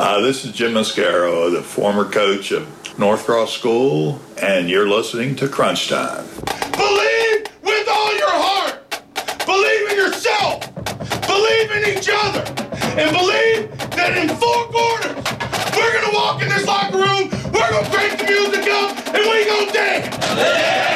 Uh, this is Jim Mascaro, the former coach of North Cross School, and you're listening to Crunch Time. Believe with all your heart. Believe in yourself. Believe in each other. And believe that in four quarters, we're going to walk in this locker room, we're going to crank the music up, and we're going to dance. From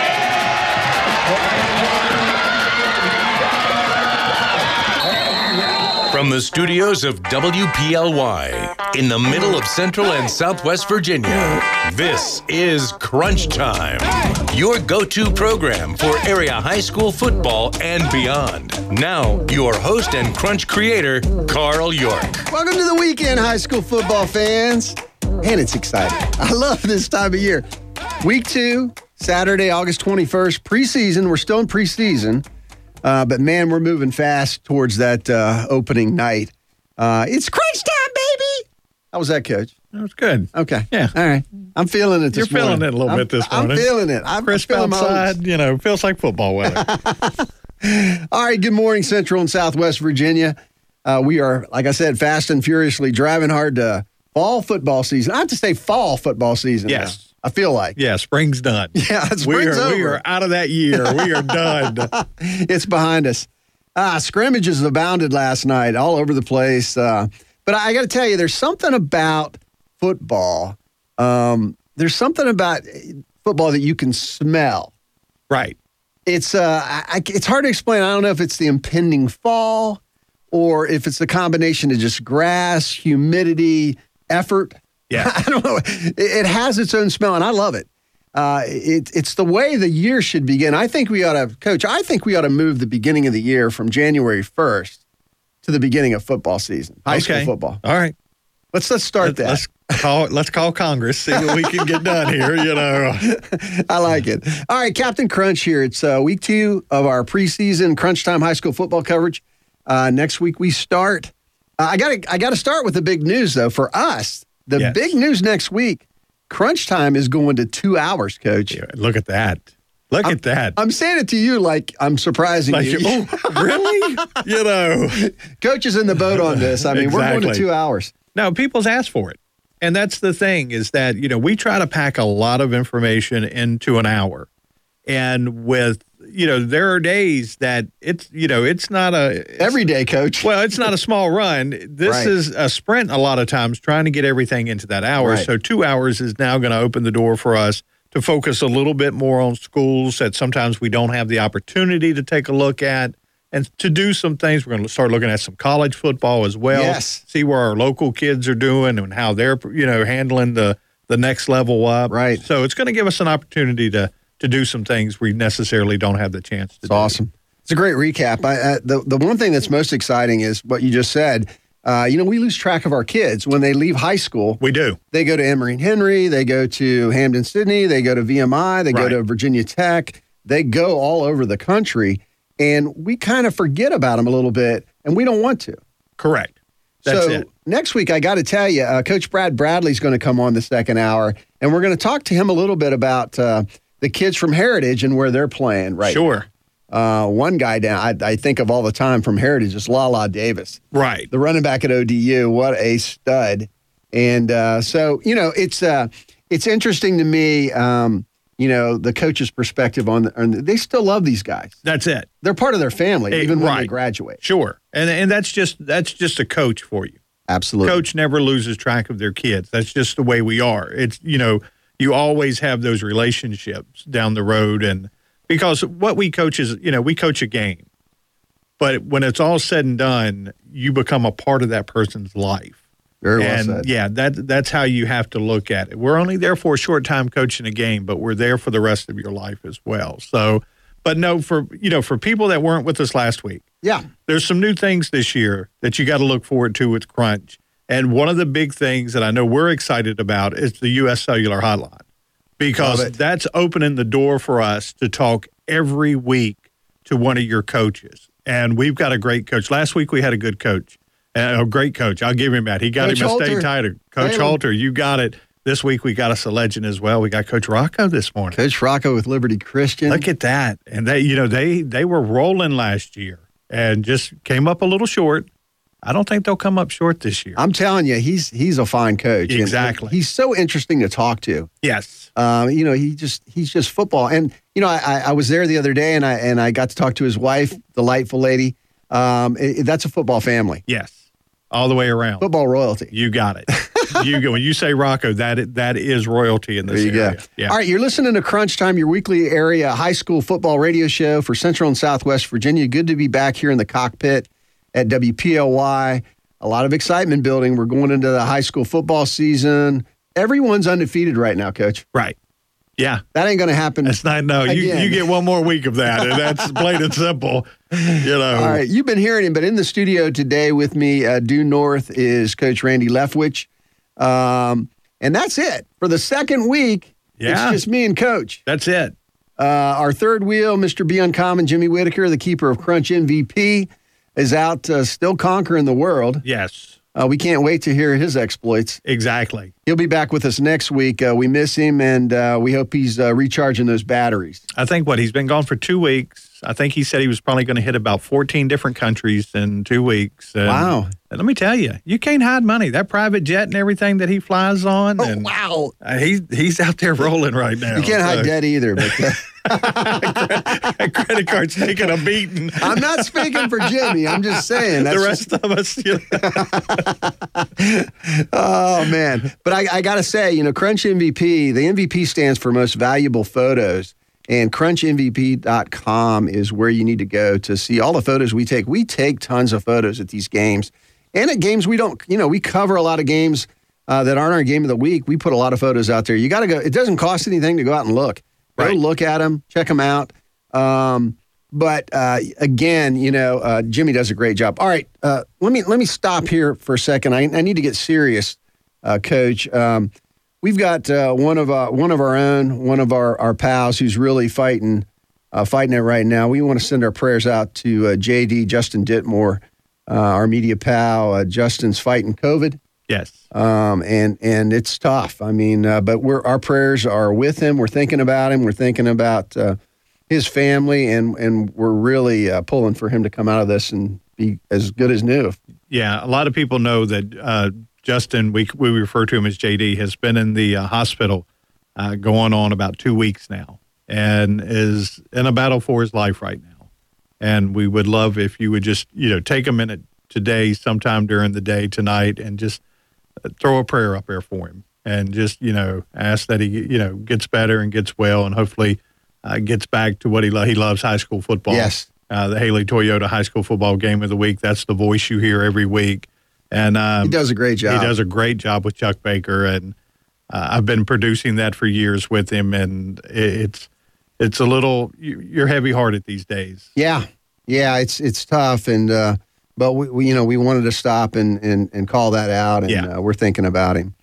the studios of WPLY in the middle of Central and Southwest Virginia, this is Crunch Time, your go to program for area high school football and beyond. Now, your host and Crunch creator, Carl York. Welcome to the weekend, high school football fans. And it's exciting. I love this time of year. Week two, Saturday, August 21st, preseason. We're still in preseason. Uh, but man, we're moving fast towards that uh, opening night. Uh, it's crunch time, baby. How was that, Coach? That was good. Okay. Yeah. All right. I'm feeling it You're feeling morning. it a little I'm- bit this morning. I'm feeling it. I'm Crisp feeling my outside, you know, feels like football weather. All right. Good morning, Central and Southwest Virginia. Uh, we are, like I said, fast and furiously driving hard to fall football season. I have to say fall football season. now. I feel like. yeah, spring's done. Yeah, we spring's are, we are out of that year. We are done. it's behind us. Ah, scrimmages abounded last night all over the place. Uh, but I got to tell you, there's something about football. Um, there's something about football that you can smell. right. It's uh, I- it's hard to explain. I don't know if it's the impending fall or if it's the combination of just grass, humidity, effort. Yeah. I don't know. It, it has its own smell, and I love it. Uh, it. It's the way the year should begin. I think we ought to, Coach. I think we ought to move the beginning of the year from January first to the beginning of football season, high okay. school football. All right. Let's let's start that. Let's call let's call Congress, see what we can get done here, you know. I like it. All right, Captain Crunch here. It's uh, week two of our preseason Crunch Time high school football coverage. Uh, next week we start. Uh, I got to I got to start with the big news though for us. The Yes. big news next week. Crunch Time is going to two hours, Coach. Look at that. Look at that. I'm saying it to you like I'm surprising like, you. oh, really? you know. Coach is in the boat on this. I mean, we're going to two hours. No, people's asked for it. And that's the thing is that, you know, we try to pack a lot of information into an hour. And with, you know, there are days that it's, you know, it's not a it's- Every day, Coach. well, it's not a small run. This Right. is a sprint a lot of times trying to get everything into that hour. Right. So 2 hours is now going to open the door for us to focus a little bit more on schools that sometimes we don't have the opportunity to take a look at and to do some things. We're going to start looking at some college football as well. Yes. See where our local kids are doing and how they're, you know, handling the the next level up. Right. So it's going to give us an opportunity to to do some things we necessarily don't have the chance to It's do. awesome. It's a great recap. I, I, the the one thing that's most exciting is what you just said. Uh, you know, we lose track of our kids when they leave high school. We do. They go to Emory and Henry, they go to Hampden-Sydney, they go to VMI, they go to Virginia Tech. They go all over the country, and we kind of forget about them a little bit, and we don't want to. Correct. That's so it. next week, I got to tell you, uh, Coach Brad Bradley's going to come on the second hour, and we're going to talk to him a little bit about uh, the kids from Heritage and where they're playing right Sure. uh, one guy down, I, I think of all the time from Heritage is Lala Davis, Right. the running back at ODU. What a stud! And uh, so you know, it's uh, it's interesting to me. Um, you know, the coach's perspective on, on they still love these guys. That's it. They're part of their family, even when they graduate. Sure. And and that's just that's just a coach for you. Absolutely. Coach never loses track of their kids. That's just the way we are. It's you know, you always have those relationships down the road and because what we coach is, you know, we coach a game. But when it's all said and done, you become a part of that person's life. Very well and said. yeah, that that's how you have to look at it. We're only there for a short time coaching a game, but we're there for the rest of your life as well. So, but no, for you know, for people that weren't with us last week, Yeah. there's some new things this year that you got to look forward to with Crunch. And one of the big things that I know we're excited about is the U.S. Cellular Hotline because that's opening the door for us to talk every week to one of your coaches. And we've got a great coach. Last week we had a good coach, uh, a great coach. I'll give him that. He got Coach him a Halter. state title. Coach him. Halter, you got it. This week we got us a legend as well. We got Coach Rocco this morning. Coach Rocco with Liberty Christian. Look at that. And they, you know, they they were rolling last year and just came up a little short. I don't think they'll come up short this year. I'm telling you, he's he's a fine coach. Exactly. he's so interesting to talk to. yes. Um, you know, he just he's just football. And you know, I, I I was there the other day, and I and I got to talk to his wife, delightful lady. Um, it- that's a football family, Yes. All the way around. football royalty. You got it. you go when you say Rocco, that that is royalty in this There you area. go. Yeah. All right, you're listening to Crunch Time, your weekly area high school football radio show for Central and Southwest Virginia. Good to be back here in the cockpit at WPLY. A lot of excitement building. We're going into the high school football season. Everyone's undefeated right now, Coach. Right. Yeah. That ain't going to happen. That's not no. You Again. you get one more week of that, and that's plain and simple. You know. All right, you've been hearing him, but in the studio today with me, uh, due north, is Coach Randy Leftwich. Um, and that's it for the second week. Yeah. It's just me and Coach. That's it. Uh, our third wheel, Mr. Be Uncommon, Jimmy Whitaker, the keeper of Crunch MVP, is out uh, still conquering the world. Yes. Uh, we can't wait to hear his exploits. Exactly. He'll be back with us next week. Uh, we miss him, and uh, we hope he's uh, recharging those batteries. I think what he's been gone for two weeks. I think he said he was probably going to hit about 14 different countries in two weeks. And- Wow. let me tell you, you can't hide money. That private jet and everything that he flies on, Oh, and wow. uh, he's he's out there rolling right now. You can't hide So, debt either, but uh, that credit card's taking a beating. I'm not speaking for Jimmy. I'm just saying. That's the just- rest of us, Oh man! But I, I got to say, you know, Crunch MVP. The MVP stands for most valuable photos, and CrunchMVP.com is where you need to go to see all the photos we take. We take tons of photos at these games, and at games we don't. You know, we cover a lot of games uh, that aren't our game of the week. We put a lot of photos out there. You got to go. It doesn't cost anything to go out and look. Go Right. look at them, check them out. Um, but uh, again, you know, uh, Jimmy does a great job. All right, uh, let me let me stop here for a second. I, I need to get serious, uh, Coach. Um, we've got uh, one of uh, one of our own, one of our, our pals who's really fighting uh, fighting it right now. We want to send our prayers out to uh, JD Justin Ditmore, uh, our media pal. Uh, Justin's fighting COVID yes, um, and and it's tough. I mean, uh, but we're our prayers are with him. We're thinking about him. We're thinking about uh, his family, and and we're really uh, pulling for him to come out of this and be as good as new. yeah. A lot of people know that uh, Justin, we we refer to him as JD, has been in the uh, hospital uh, going on about two weeks now, and is in a battle for his life right now. And we would love if you would just you know take a minute today, sometime during the day tonight, and just uh, throw a prayer up there for him, and just you know ask that he you know gets better and gets well, and hopefully uh, gets back to what he lo- he loves high school football. Yes. uh, the Haley Toyota High School Football Game of the Week. That's the voice you hear every week, and um, He does a great job. he does a great job with Chuck Baker, and uh, I've been producing that for years with him, and it's it's a little you- you're heavy hearted these days. Yeah, yeah, it's it's tough, and uh, but we, we you know we wanted to stop and and, and call that out, and Yeah. uh, we're thinking about him.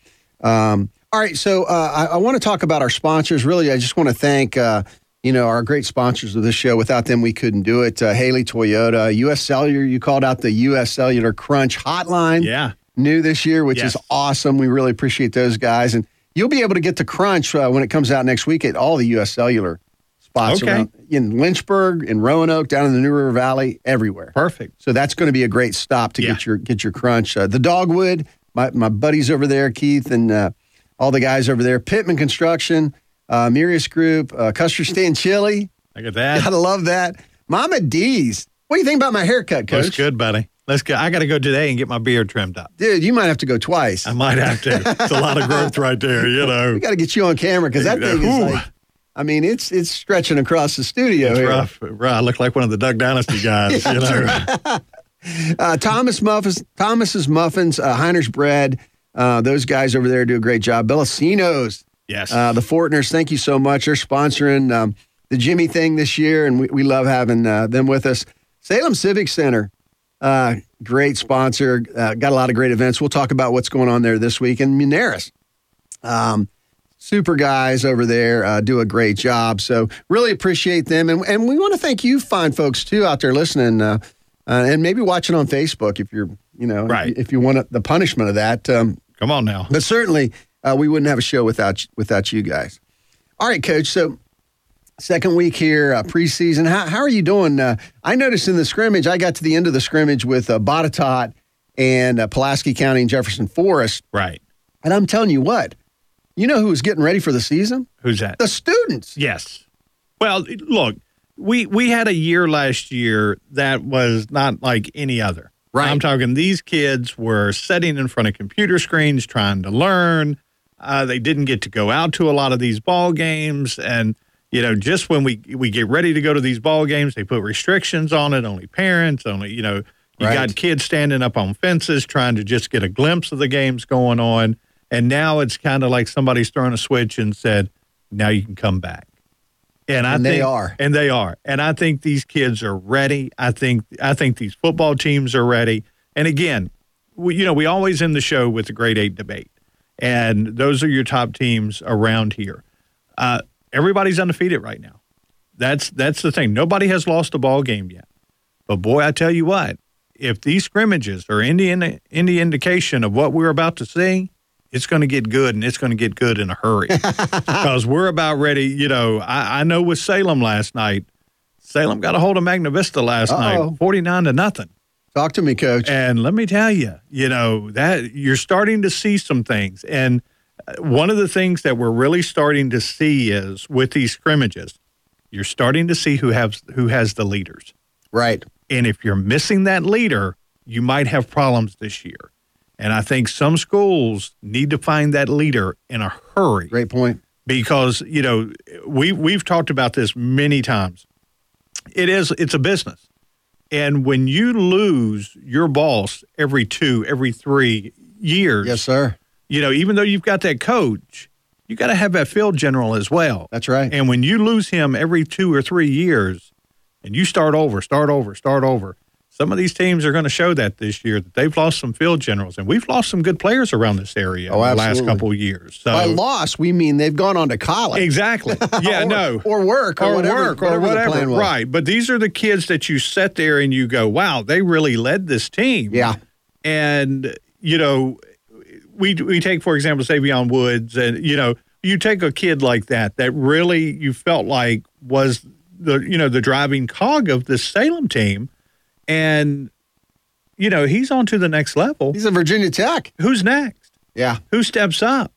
Um, all right, so uh, I, I want to talk about our sponsors. Really, I just want to thank uh, you know our great sponsors of this show. Without them, we couldn't do it. Uh, Haley Toyota, U.S. Cellular. You called out the U.S. Cellular Crunch Hotline Yeah, new this year, which Yes. is awesome. We really appreciate those guys. And you'll be able to get the crunch uh, when it comes out next week at all the U.S. Cellular spots Okay. around in Lynchburg, in Roanoke, down in the New River Valley, everywhere. perfect. So that's going to be a great stop to Yeah. get your get your crunch. Uh, the Dogwood, my, my buddies over there, Keith and uh, all the guys over there, Pittman Construction, uh, Mirius Group, uh, Custard Stand Chili. I get that. Gotta love that. Mama D's. What do you think about my haircut, Coach? That's good, buddy. Let's go. I got to go today and get my beard trimmed up. Dude, you might have to go twice. I might have to. It's a lot of growth right there, you know. We got to get you on camera because that thing is like, I mean, it's it's stretching across the studio It's here. rough. I look like one of the Duck Dynasty guys, you know. Uh, Thomas Muffins, Thomas's Muffins, uh, Heiner's Bread. Uh, those guys over there do a great job. Bellacino's, Yes. uh, the Fortners. Thank you so much. They're sponsoring um, the Jimmy thing this year, and we, we love having uh, them with us. Salem Civic Center, uh, great sponsor. Uh, got a lot of great events. We'll talk about what's going on there this week. And Munaris, um, super guys over there uh, do a great job. So really appreciate them, and and we want to thank you, fine folks, too, out there listening, uh, uh, and maybe watching on Facebook if you're, you know, Right. if, you- if you want the punishment of that. Um, Come on now. but certainly, uh, we wouldn't have a show without without you guys. All right, Coach. So, second week here, uh, preseason. How, how are you doing? Uh, I noticed in the scrimmage, I got to the end of the scrimmage with uh, Botetourt, and uh, Pulaski County and Jefferson Forest. Right. And I'm telling you what, you know who was getting ready for the season? Who's that? The students. Yes. Well, look, we we had a year last year that was not like any other. Right. I'm talking these kids were sitting in front of computer screens trying to learn. Uh, they didn't get to go out to a lot of these ball games, and you know, just when we we get ready to go to these ball games, they put restrictions on it. Only parents, only you know, you Right. got kids standing up on fences trying to just get a glimpse of the games going on. And now it's kind of like somebody's thrown a switch and said, "Now you can come back." And I And they think, are. and they are, and I think these kids are ready. I think I think these football teams are ready. And again, we, you know, we always end the show with the grade eight debate, and those are your top teams around here. Uh, everybody's undefeated right now. That's that's the thing. Nobody has lost a ball game yet. But boy, I tell you what, if these scrimmages are any any indication of what we're about to see, it's going to get good, and it's going to get good in a hurry because we're about ready. You know, I, I know with Salem last night, Salem got a hold of Magna Vista last Uh-oh. night, forty nine to nothing. Talk to me, coach. And let me tell you, you know, that you're starting to see some things. And uh, one of the things that we're really starting to see is with these scrimmages, you're starting to see who has who has the leaders. right. And if you're missing that leader, you might have problems this year. And I think some schools need to find that leader in a hurry Great point. because you know we we've talked about this many times. It is it's a business, and when you lose your boss every two, every three years, Yes, sir. you know even though you've got that coach, you got to have that field general as well. That's right. And when you lose him every two or three years, and you start over, start over, start over. Some of these teams are going to show that this year that they've lost some field generals, and we've lost some good players around this area Oh, in the last couple of years. So By loss, we mean they've gone on to college. Exactly. Yeah, Or- no. or work, or whatever- work, or whatever whatever. plan was. Right. But these are the kids that you sit there and you go, wow, they really led this team. Yeah. And, you know, we, we take, for example, Savion Woods, and, you know, you take a kid like that, that really you felt like was the, you know, the driving cog of the Salem team. And, you know, he's on to the next level. He's at Virginia Tech. Who's next? Yeah. who steps up.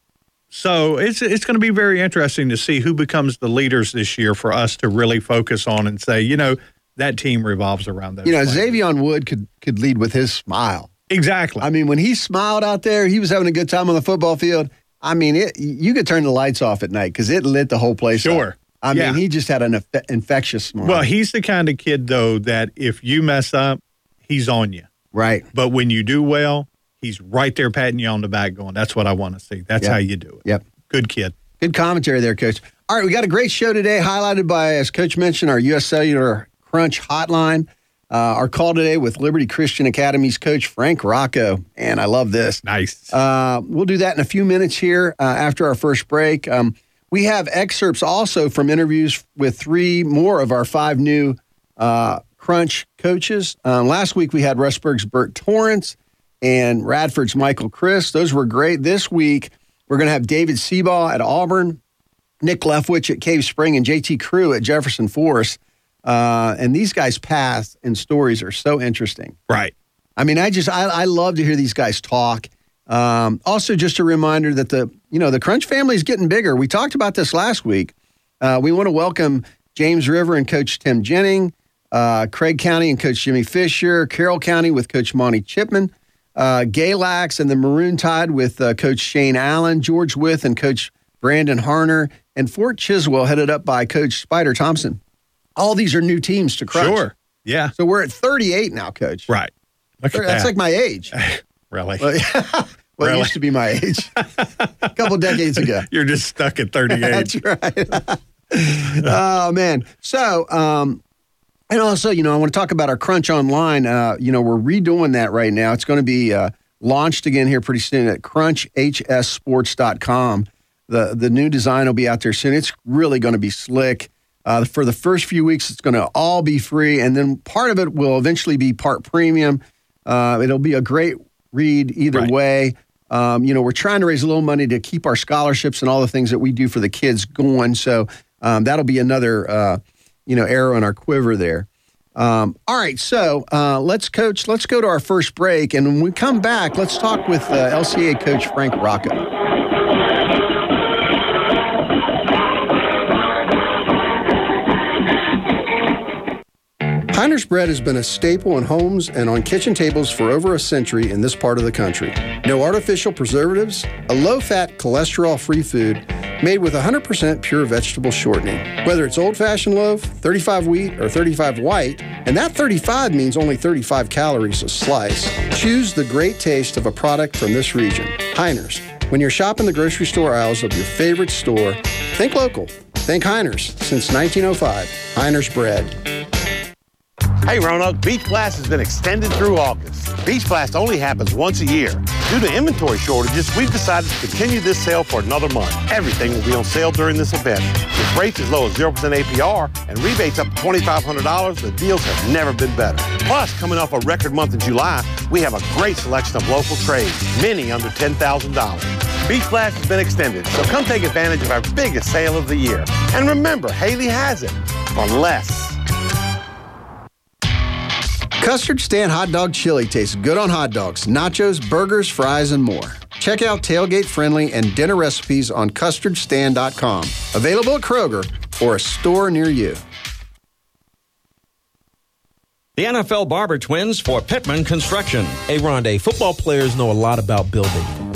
So it's it's going to be very interesting to see who becomes the leaders this year for us to really focus on and say, you know, that team revolves around that. You know, players. Xavion Wood could could lead with his smile. exactly. I mean, when he smiled out there, he was having a good time on the football field. I mean, it, you could turn the lights off at night because it lit the whole place Sure. up. I Yeah. mean, he just had an infe- infectious smile. well, he's the kind of kid though that if you mess up, he's on you. right. But when you do well, he's right there patting you on the back, going, "That's what I want to see. That's Yep. how you do it." Yep. Good kid. Good commentary there, Coach. All right, we got a great show today, highlighted by, as Coach mentioned, our U.S. Cellular Crunch Hotline. Uh, our call today with Liberty Christian Academy's coach Frank Rocco, and I love this. Nice. Uh, we'll do that in a few minutes here uh, after our first break. Um, we have excerpts also from interviews with three more of our five new uh, Crunch coaches. Um, last week we had Rustburg's Bert Torrance and Radford's Michael Chris. Those were great. This week we're going to have David Seabaugh at Auburn, Nick Leftwich at Cave Spring, and JT Crews at Jefferson Forest. Uh, and these guys' paths and stories are so interesting. right. I mean, I just I, I love to hear these guys talk. Um, also, just a reminder that the you know the Crunch family is getting bigger. We talked about this last week. Uh, we want to welcome James River and Coach Tim Jennings, uh, Craig County and Coach Jimmy Fisher, Carroll County with Coach Monty Chipman, uh, Galax and the Maroon Tide with uh, Coach Shane Allen, George Wythe and Coach Brandon Harner, and Fort Chiswell headed up by Coach Spider Thompson. All these are new teams to Crunch. Sure. Yeah. So we're at 38 now, Coach. Right. Look at That's that. like my age. really. Well, well it used to be my age. a couple decades ago. You're just stuck at 38. That's right. oh man. So, um, and also, you know, I want to talk about our Crunch Online. Uh, you know, we're redoing that right now. It's going to be uh, launched again here pretty soon at crunchhssports.com. The the new design will be out there soon. It's really going to be slick. Uh, for the first few weeks, it's going to all be free, and then part of it will eventually be part premium. Uh, it'll be a great read either Right. way. Um, you know, we're trying to raise a little money to keep our scholarships and all the things that we do for the kids going. So um, that'll be another, uh, you know, arrow in our quiver there. Um, all right, so uh, let's coach. Let's go to our first break, and when we come back, let's talk with uh, LCA coach Frank Rocco. Heiner's bread has been a staple in homes and on kitchen tables for over a century in this part of the country. No artificial preservatives, a low fat, cholesterol free food made with 100% pure vegetable shortening. Whether it's old fashioned loaf, 35 wheat, or 35 white, and that 35 means only 35 calories a slice, choose the great taste of a product from this region. Heiner's. When you're shopping the grocery store aisles of your favorite store, think local. Think Heiner's. Since 1905, Heiner's Bread. Hey Roanoke, Beach Blast has been extended through August. Beach Blast only happens once a year. Due to inventory shortages, we've decided to continue this sale for another month. Everything will be on sale during this event. With rates as low as 0% APR and rebates up to $2,500, the deals have never been better. Plus, coming off a record month in July, we have a great selection of local trades, many under $10,000. Beach Blast has been extended, so come take advantage of our biggest sale of the year. And remember, Haley has it for less. Custard Stand Hot Dog Chili tastes good on hot dogs, nachos, burgers, fries, and more. Check out tailgate friendly and dinner recipes on custardstand.com. Available at Kroger or a store near you. The NFL Barber Twins for Pittman Construction. Hey, Rondé, football players know a lot about building.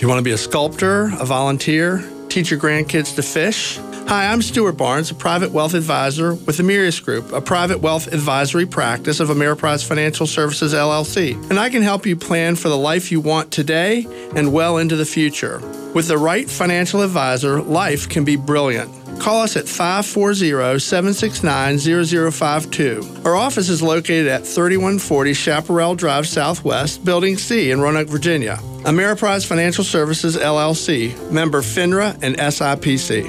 You want to be a sculptor, a volunteer, teach your grandkids to fish? Hi, I'm Stuart Barnes, a private wealth advisor with Amirius Group, a private wealth advisory practice of Ameriprise Financial Services LLC. And I can help you plan for the life you want today and well into the future. With the right financial advisor, life can be brilliant. Call us at 540 769 0052. Our office is located at 3140 Chaparral Drive Southwest, Building C in Roanoke, Virginia. Ameriprise Financial Services LLC, member FINRA and SIPC.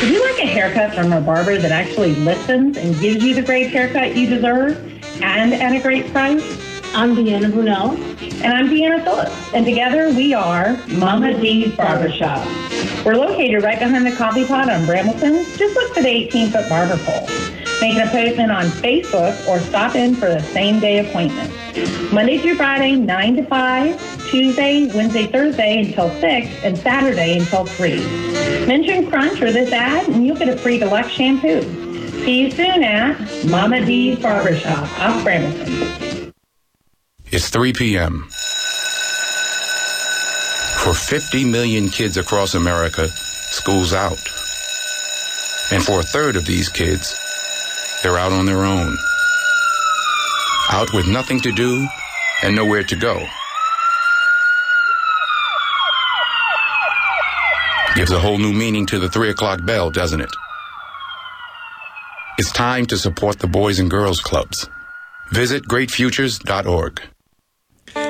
Would you like a haircut from a barber that actually listens and gives you the great haircut you deserve and at a great price? I'm Deanna Brunel. And I'm Deanna Phillips. And together we are Mama D's Barbershop. We're located right behind the coffee pot on Brambleton. Just look for the 18 foot barber pole. Make an appointment on Facebook or stop in for the same day appointment. Monday through Friday, 9 to 5, Tuesday, Wednesday, Thursday until 6, and Saturday until 3. Mention Crunch or this ad, and you'll get a free deluxe shampoo. See you soon at Mama D's Barbershop off Brambleton. It's 3 p.m. For 50 million kids across America, school's out. And for a third of these kids, they're out on their own. Out with nothing to do and nowhere to go. Gives a whole new meaning to the 3 o'clock bell, doesn't it? It's time to support the Boys and Girls Clubs. Visit greatfutures.org.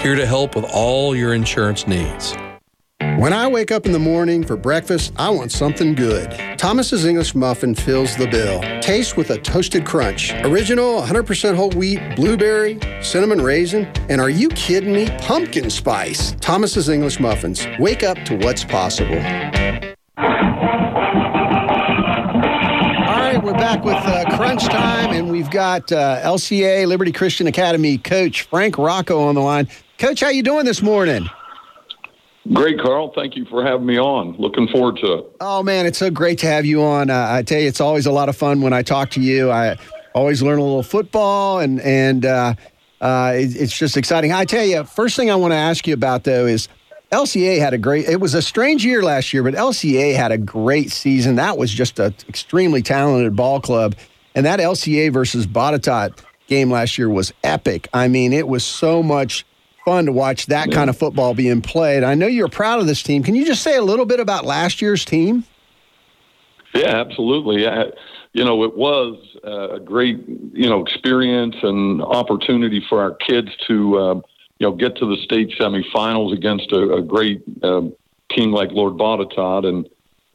here to help with all your insurance needs. When I wake up in the morning for breakfast, I want something good. Thomas's English Muffin fills the bill. Taste with a toasted crunch. Original, 100% whole wheat, blueberry, cinnamon raisin, and are you kidding me? Pumpkin spice. Thomas's English Muffins. Wake up to what's possible. All right, we're back with uh, Crunch Time, and we've got uh, LCA Liberty Christian Academy coach Frank Rocco on the line. Coach, how you doing this morning? Great, Carl. Thank you for having me on. Looking forward to it. Oh man, it's so great to have you on. Uh, I tell you, it's always a lot of fun when I talk to you. I always learn a little football, and and uh, uh, it, it's just exciting. I tell you, first thing I want to ask you about though is LCA had a great. It was a strange year last year, but LCA had a great season. That was just an extremely talented ball club, and that LCA versus Botetourt game last year was epic. I mean, it was so much fun to watch that kind of football being played. I know you're proud of this team. Can you just say a little bit about last year's team? Yeah, absolutely. Yeah. You know, it was uh, a great, you know, experience and opportunity for our kids to, uh, you know, get to the state semifinals against a, a great uh, team like Lord Botetourt. And,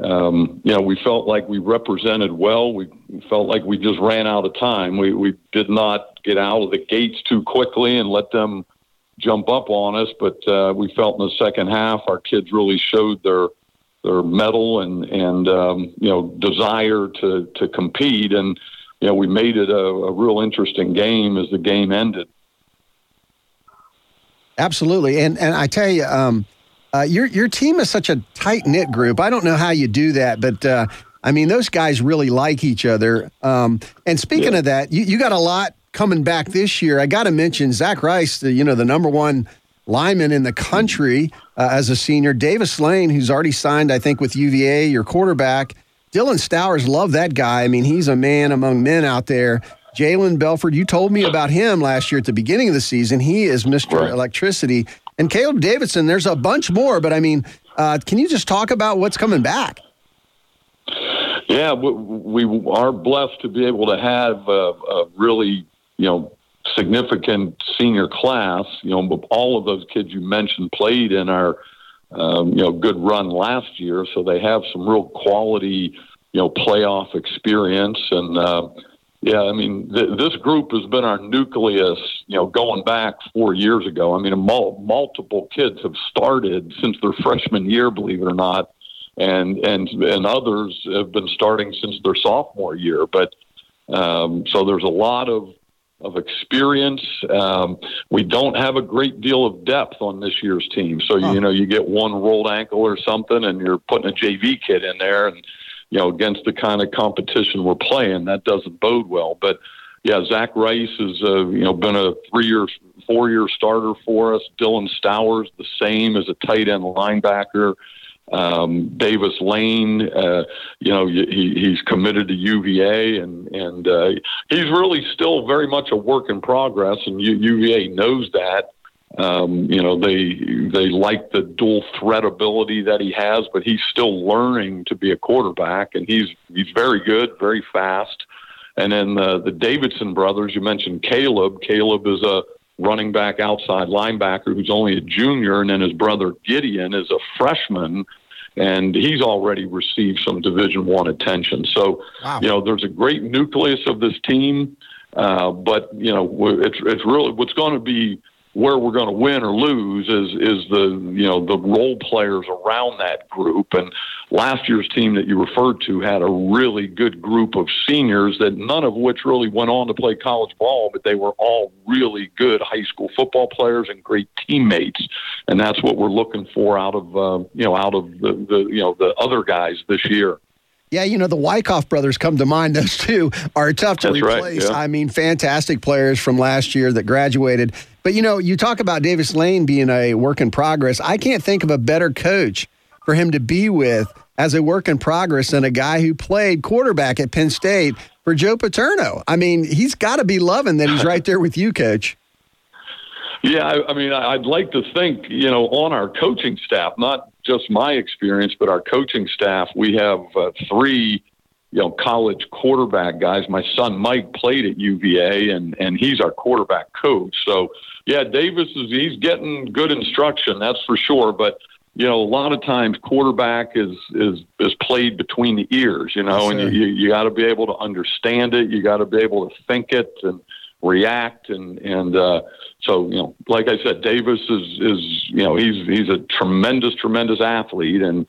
um, you know, we felt like we represented well. We felt like we just ran out of time. We, we did not get out of the gates too quickly and let them jump up on us, but uh, we felt in the second half our kids really showed their their mettle and and um, you know desire to to compete, and you know we made it a, a real interesting game as the game ended. Absolutely, and and I tell you, um, uh, your your team is such a tight knit group. I don't know how you do that, but. Uh, I mean, those guys really like each other. Um, and speaking yeah. of that, you, you got a lot coming back this year. I got to mention Zach Rice, the, you know, the number one lineman in the country uh, as a senior. Davis Lane, who's already signed, I think, with UVA, your quarterback. Dylan Stowers, love that guy. I mean, he's a man among men out there. Jalen Belford, you told me about him last year at the beginning of the season. He is Mr. Right. Electricity. And Caleb Davidson, there's a bunch more, but I mean, uh, can you just talk about what's coming back? Yeah, we, we are blessed to be able to have a, a really you know, significant senior class. You know, all of those kids you mentioned played in our, um, you know, good run last year, so they have some real quality, you know, playoff experience. And uh, yeah, I mean, th- this group has been our nucleus, you know, going back four years ago. I mean, mul- multiple kids have started since their freshman year, believe it or not. And, and and others have been starting since their sophomore year, but um, so there's a lot of of experience. Um, we don't have a great deal of depth on this year's team. So, you know, you get one rolled ankle or something and you're putting a JV kid in there and, you know, against the kind of competition we're playing, that doesn't bode well. But, yeah, Zach Rice has, uh, you know, been a three-year, four-year starter for us. Dylan Stowers, the same as a tight end linebacker. Um, Davis Lane, uh, you know, he, he's committed to UVA, and and uh, he's really still very much a work in progress, and U- UVA knows that. Um, you know, they they like the dual threat ability that he has, but he's still learning to be a quarterback, and he's he's very good, very fast. And then the, the Davidson brothers, you mentioned Caleb. Caleb is a running back outside linebacker who's only a junior, and then his brother Gideon is a freshman and he's already received some Division One attention. So, wow. you know, there's a great nucleus of this team, uh, but you know, it's it's really what's going to be where we're going to win or lose is is the you know the role players around that group. And last year's team that you referred to had a really good group of seniors that none of which really went on to play college ball, but they were all really good high school football players and great teammates. And that's what we're looking for out of uh, you know out of the, the you know the other guys this year. Yeah, you know, the Wyckoff brothers come to mind. Those two are tough to That's replace. Right, yeah. I mean, fantastic players from last year that graduated. But, you know, you talk about Davis Lane being a work in progress. I can't think of a better coach for him to be with as a work in progress than a guy who played quarterback at Penn State for Joe Paterno. I mean, he's got to be loving that he's right there with you, coach. Yeah, I, I mean, I'd like to think, you know, on our coaching staff, not just my experience, but our coaching staff, we have uh, three, you know, college quarterback guys. My son Mike played at UVA, and and he's our quarterback coach. So, yeah, Davis is he's getting good instruction, that's for sure. But you know, a lot of times quarterback is is is played between the ears, you know, and you you got to be able to understand it, you got to be able to think it, and react and and uh, so you know like I said Davis is is you know he's he's a tremendous tremendous athlete and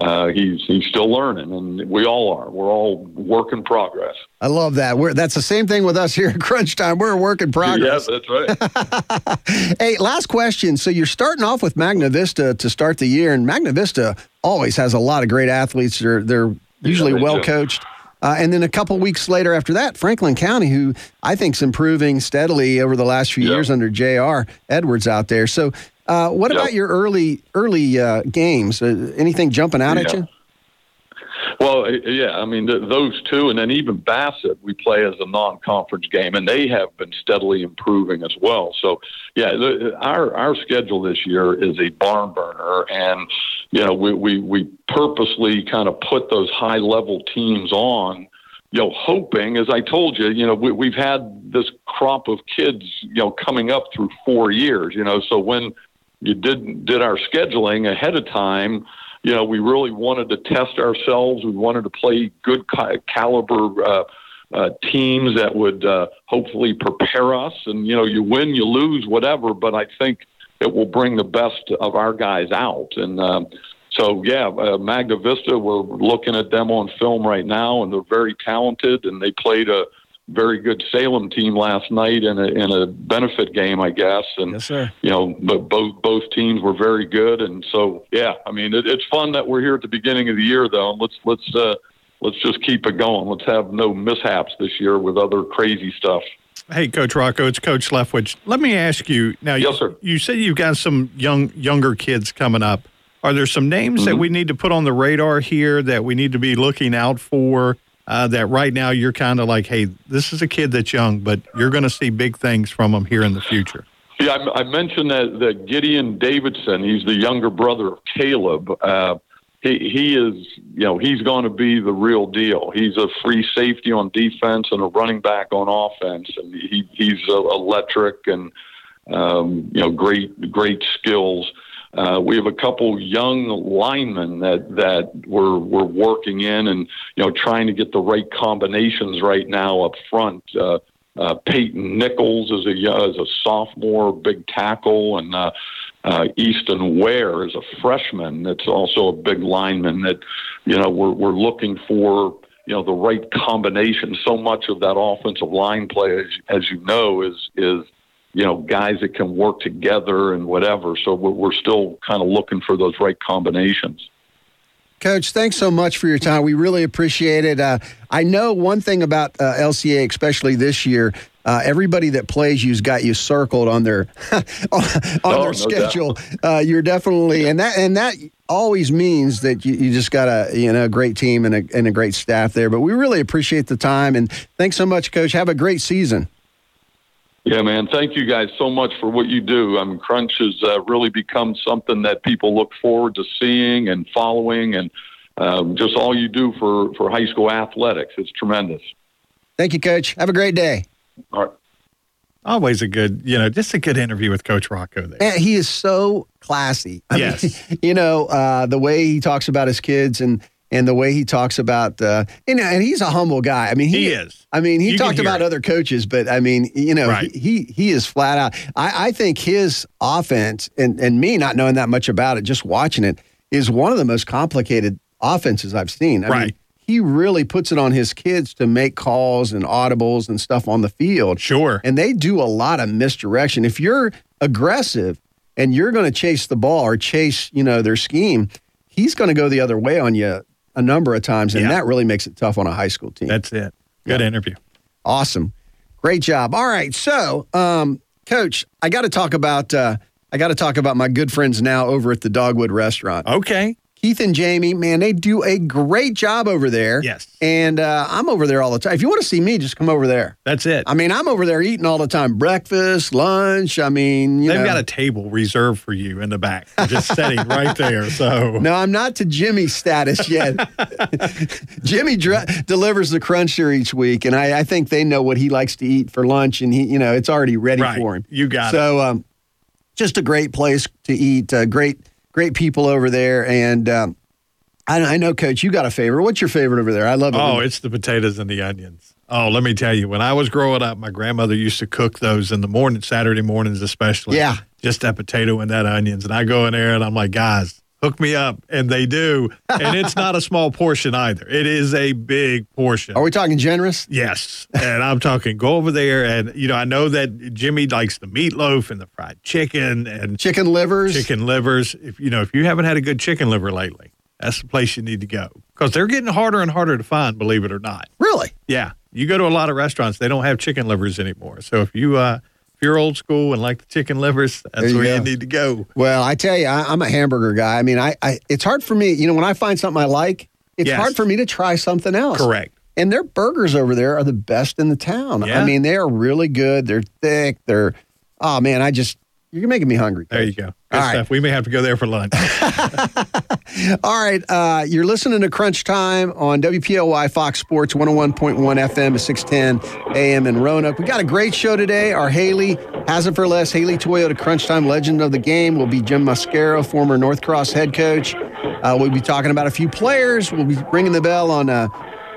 uh, he's he's still learning, and we all are. We're all work in progress. I love that. We're, that's the same thing with us here at Crunch Time. We're a work in progress. Yeah, that's right. hey, last question. So you're starting off with Magna Vista to start the year, and Magna Vista always has a lot of great athletes. They're they're usually they well do. coached. Uh, and then a couple weeks later after that, Franklin County, who I think is improving steadily over the last few years under J.R. Edwards out there. So, uh, what Yeah. about your early early uh, games? Uh, anything jumping out at you? Well, yeah, I mean th- those two, and then even Bassett, we play as a non-conference game, and they have been steadily improving as well. So, yeah, the, our our schedule this year is a barn burner, and you know we we we purposely kind of put those high-level teams on. You know, hoping, as I told you, you know, we, we've had this crop of kids, you know, coming up through four years. You know, so when you did did our scheduling ahead of time, you know, we really wanted to test ourselves. We wanted to play good caliber uh, uh, teams that would uh, hopefully prepare us. And you know, you win, you lose, whatever. But I think it will bring the best of our guys out. And um, so, yeah, uh, Magna Vista, we're looking at them on film right now, and they're very talented. And they played a very good Salem team last night in a in a benefit game, I guess. And yes, sir. you know, but both both teams were very good, and so yeah, I mean, it, it's fun that we're here at the beginning of the year, though. And let's let's uh, let's just keep it going. Let's have no mishaps this year with other crazy stuff. Hey, Coach Rocco, it's Coach Leftwich. Let me ask you now. Yes, you, sir. You said you've got some young younger kids coming up. Are there some names Mm-hmm. that we need to put on the radar here that we need to be looking out for? Uh, that right now you're kind of like, hey, this is a kid that's young, but you're going to see big things from him here in the future. Yeah, I, I mentioned that, that Gideon Davidson. He's the younger brother of Caleb. Uh, he he is, you know, he's going to be the real deal. He's a free safety on defense and a running back on offense, and he he's uh, electric and um, you know great great skills. Uh, we have a couple young linemen that that we're we're working in and you know trying to get the right combinations right now up front. Uh, uh, Peyton Nichols is a young- is a sophomore, big tackle, and uh, Easton Ware is a freshman. That's also a big lineman. That you know we're we're looking for you know the right combination. So much of that offensive line play, as, as you know, is is you know guys that can work together and whatever. So we're, we're still kind of looking for those right combinations. Coach, thanks so much for your time. We really appreciate it. Uh, I know one thing about uh, LCA, especially this year. Uh, everybody that plays you's got you circled on their on, Oh, their no schedule. Uh, you're definitely and that and that always means that you, you just got a you know a great team and a and a great staff there. But we really appreciate the time and thanks so much, Coach. Have a great season. Yeah, man. Thank you guys so much for what you do. I mean, Crunch has uh, really become something that people look forward to seeing and following, and um, just all you do for, for high school athletics. It's tremendous. Thank you, Coach. Have a great day. All right. Always a good, you know, just a good interview with Coach Rocco there. And he is so classy. I Yes. mean, you know, uh, the way he talks about his kids and and the way he talks about uh you know, and he's a humble guy. I mean, he, He is. I mean, he You talked about it. other coaches, but I mean, you know, Right. he, he he is flat out. I, I think his offense and and me not knowing that much about it, just watching it, is one of the most complicated offenses I've seen. I mean, Right. He really puts it on his kids to make calls and audibles and stuff on the field. Sure. And they do a lot of misdirection. If you're aggressive and you're going to chase the ball or chase, you know, their scheme, he's going to go the other way on you a number of times, and Yeah. that really makes it tough on a high school team. That's it. Good interview. Awesome. Great job. All right. So, um, coach, I got to talk about uh, I got to talk about my good friends now over at the Dogwood restaurant. Okay. Keith and Jamie, man, they do a great job over there. Yes. And uh, I'm over there all the time. If you want to see me, just come over there. That's it. I mean, I'm over there eating all the time. Breakfast, lunch. I mean, you They've know. got a table reserved for you in the back, just sitting right there. So No, I'm not to Jimmy status yet. Jimmy dr- delivers the cruncher each week, and I, I think they know what he likes to eat for lunch, and he, you know, it's already ready Right. for him. You got it. so, um, just a great place to eat. Uh, great, great people over there, and um, I, I know, Coach, you got a favorite. What's your favorite over there? I love it. Oh, it's the potatoes and the onions. Oh, let me tell you, when I was growing up, my grandmother used to cook those in the morning, Saturday mornings especially. Yeah. Just that potato and that onions. And I go in there and I'm like, guys, hook me up, and they do. And it's not a small portion either. It is a big portion. Are we talking generous? Yes, and I'm talking go over there, and you know I know that Jimmy likes the meatloaf and the fried chicken and chicken livers. Chicken livers. If you know if you haven't had a good chicken liver lately, that's the place you need to go because they're getting harder and harder to find. Believe it or not. Really? Yeah. You go to a lot of restaurants, they don't have chicken livers anymore. So if you uh, you're old school and like the chicken livers, that's you where go. you need to go. Well, I tell you, I, I'm a hamburger guy. I mean, I, I it's hard for me. You know, when I find something I like, it's Yes. hard for me to try something else. Correct. And their burgers over there are the best in the town. Yeah. I mean, they are really good. They're thick. They're, oh man, I just, you're making me hungry. There you go. Good All right. stuff. We may have to go there for lunch. All right. Uh, you're listening to Crunch Time on WPLY Fox Sports 101.1 FM at 610 AM in Roanoke. We got a great show today. Our Haley has it for less. Haley Toyota Crunch Time legend of the game will be Jim Mascaro, former North Cross head coach. Uh, we'll be talking about a few players. We'll be ringing the bell on uh,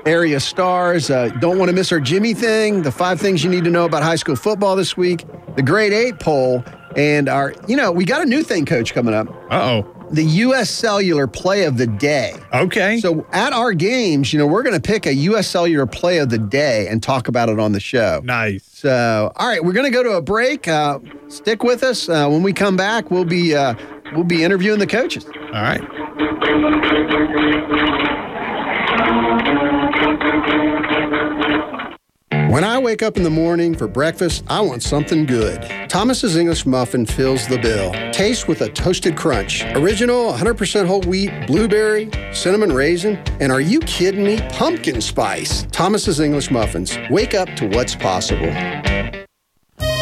area stars. Uh, don't want to miss our Jimmy thing. The five things you need to know about high school football this week. The grade eight poll. And our, you know, we got a new thing, coach, coming up. Uh oh. The U.S. Cellular play of the day. Okay. So at our games, you know, we're going to pick a U.S. Cellular play of the day and talk about it on the show. Nice. So, all right, we're going to go to a break. Uh, stick with us. Uh, when we come back, we'll be uh, we'll be interviewing the coaches. All right. When I wake up in the morning for breakfast, I want something good. Thomas's English Muffin fills the bill. Taste with a toasted crunch. Original, 100% whole wheat, blueberry, cinnamon raisin, and are you kidding me? Pumpkin spice. Thomas's English Muffins. Wake up to what's possible.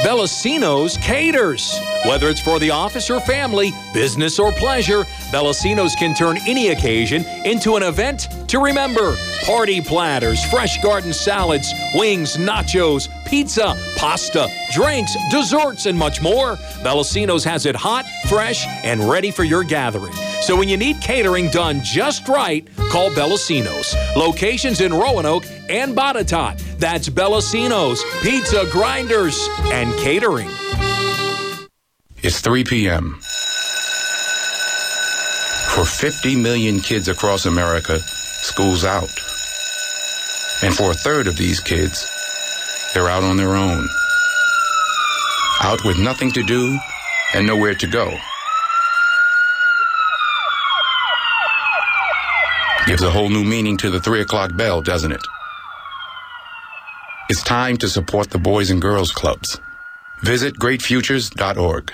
Bellacino's caters. Whether it's for the office or family, business or pleasure, Bellacino's can turn any occasion into an event to remember. Party platters, fresh garden salads, wings, nachos, pizza, pasta, drinks, desserts, and much more. Bellacino's has it hot, fresh, and ready for your gathering. So when you need catering done just right, call Bellacino's. Locations in Roanoke and Botetourt. That's Bellacino's, pizza grinders, and catering. It's 3 p.m. For 50 million kids across America, school's out. And for a third of these kids, they're out on their own. Out with nothing to do and nowhere to go. Gives a whole new meaning to the 3 o'clock bell, doesn't it? It's time to support the Boys and Girls Clubs. Visit greatfutures.org.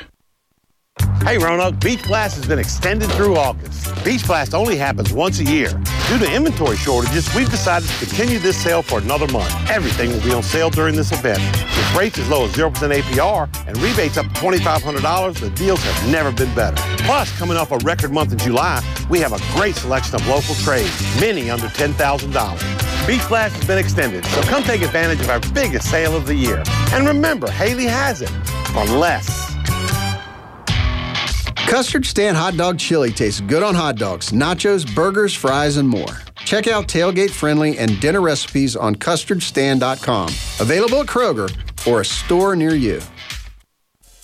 Hey Roanoke, Beach Blast has been extended through August. Beach Blast only happens once a year. Due to inventory shortages, we've decided to continue this sale for another month. Everything will be on sale during this event. With rates as low as 0% APR and rebates up to $2,500, the deals have never been better. Plus, coming off a record month in July, we have a great selection of local trades, many under $10,000. Beach Blast has been extended, so come take advantage of our biggest sale of the year. And remember, Haley has it for less. Custard Stand Hot Dog Chili tastes good on hot dogs, nachos, burgers, fries, and more. Check out tailgate friendly and dinner recipes on custardstand.com. Available at Kroger or a store near you.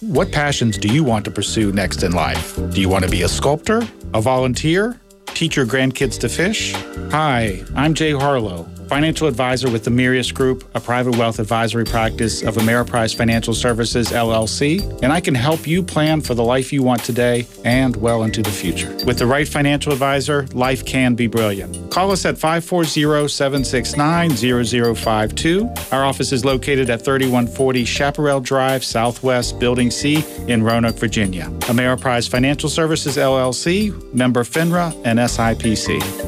What passions do you want to pursue next in life? Do you want to be a sculptor, a volunteer, teach your grandkids to fish? Hi, I'm Jay Harlow, financial advisor with the Mirius Group, a private wealth advisory practice of Ameriprise Financial Services LLC, and I can help you plan for the life you want today and well into the future. With the right financial advisor, life can be brilliant. Call us at 540-769-0052. Our office is located at 3140 Chaparral Drive, Southwest, Building C in Roanoke, Virginia. Ameriprise Financial Services LLC, member FINRA and SIPC.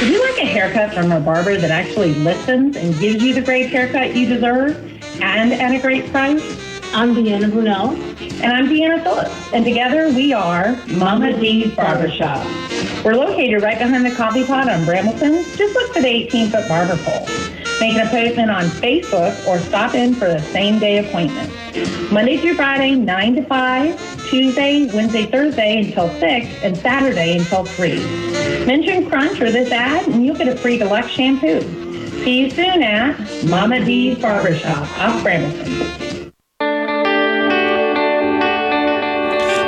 Would you like a haircut from a barber that actually listens and gives you the great haircut you deserve and at a great price? I'm Deanna Brunel. And I'm Deanna Phillips. And together we are Mama D's Barbershop. We're located right behind the coffee pot on Brambleton. Just look for the 18 foot barber pole. Make an appointment on Facebook or stop in for the same day appointment. Monday through Friday, 9 to 5, Tuesday, Wednesday, Thursday until 6, and Saturday until 3. Mention Crunch or this ad, and you'll get a free deluxe shampoo. See you soon at Mama D's Barbershop off Brambleton.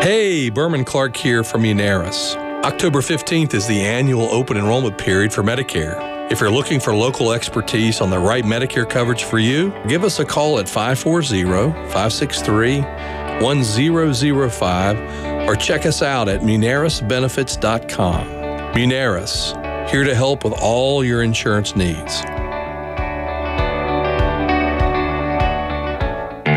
Hey, Berman Clark here from Munaris. October 15th is the annual open enrollment period for Medicare. If you're looking for local expertise on the right Medicare coverage for you, give us a call at 540 563 1005 or check us out at munarisbenefits.com. Munaris, here to help with all your insurance needs.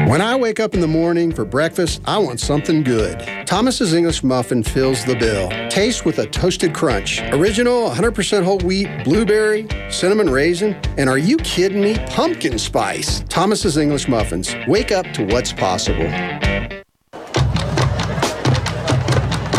When I wake up in the morning for breakfast, I want something good. Thomas's English Muffin fills the bill. Taste with a toasted crunch. Original, 100% whole wheat, blueberry, cinnamon raisin, and are you kidding me? Pumpkin spice. Thomas's English Muffins. Wake up to what's possible.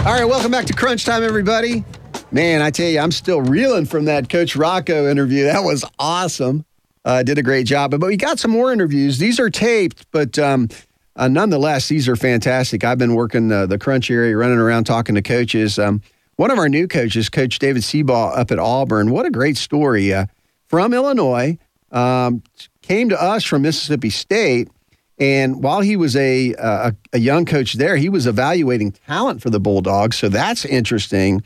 All right, welcome back to Crunch Time, everybody. Man, I tell you, I'm still reeling from that Coach Rocco interview. That was awesome. Uh, did a great job. But we got some more interviews. These are taped, but um, uh, nonetheless, these are fantastic. I've been working uh, the Crunch area, running around talking to coaches. Um, one of our new coaches, Coach David Seabaugh up at Auburn. What a great story. Uh, from Illinois, um, came to us from Mississippi State. And while he was a, a, a young coach there, he was evaluating talent for the Bulldogs. So that's interesting.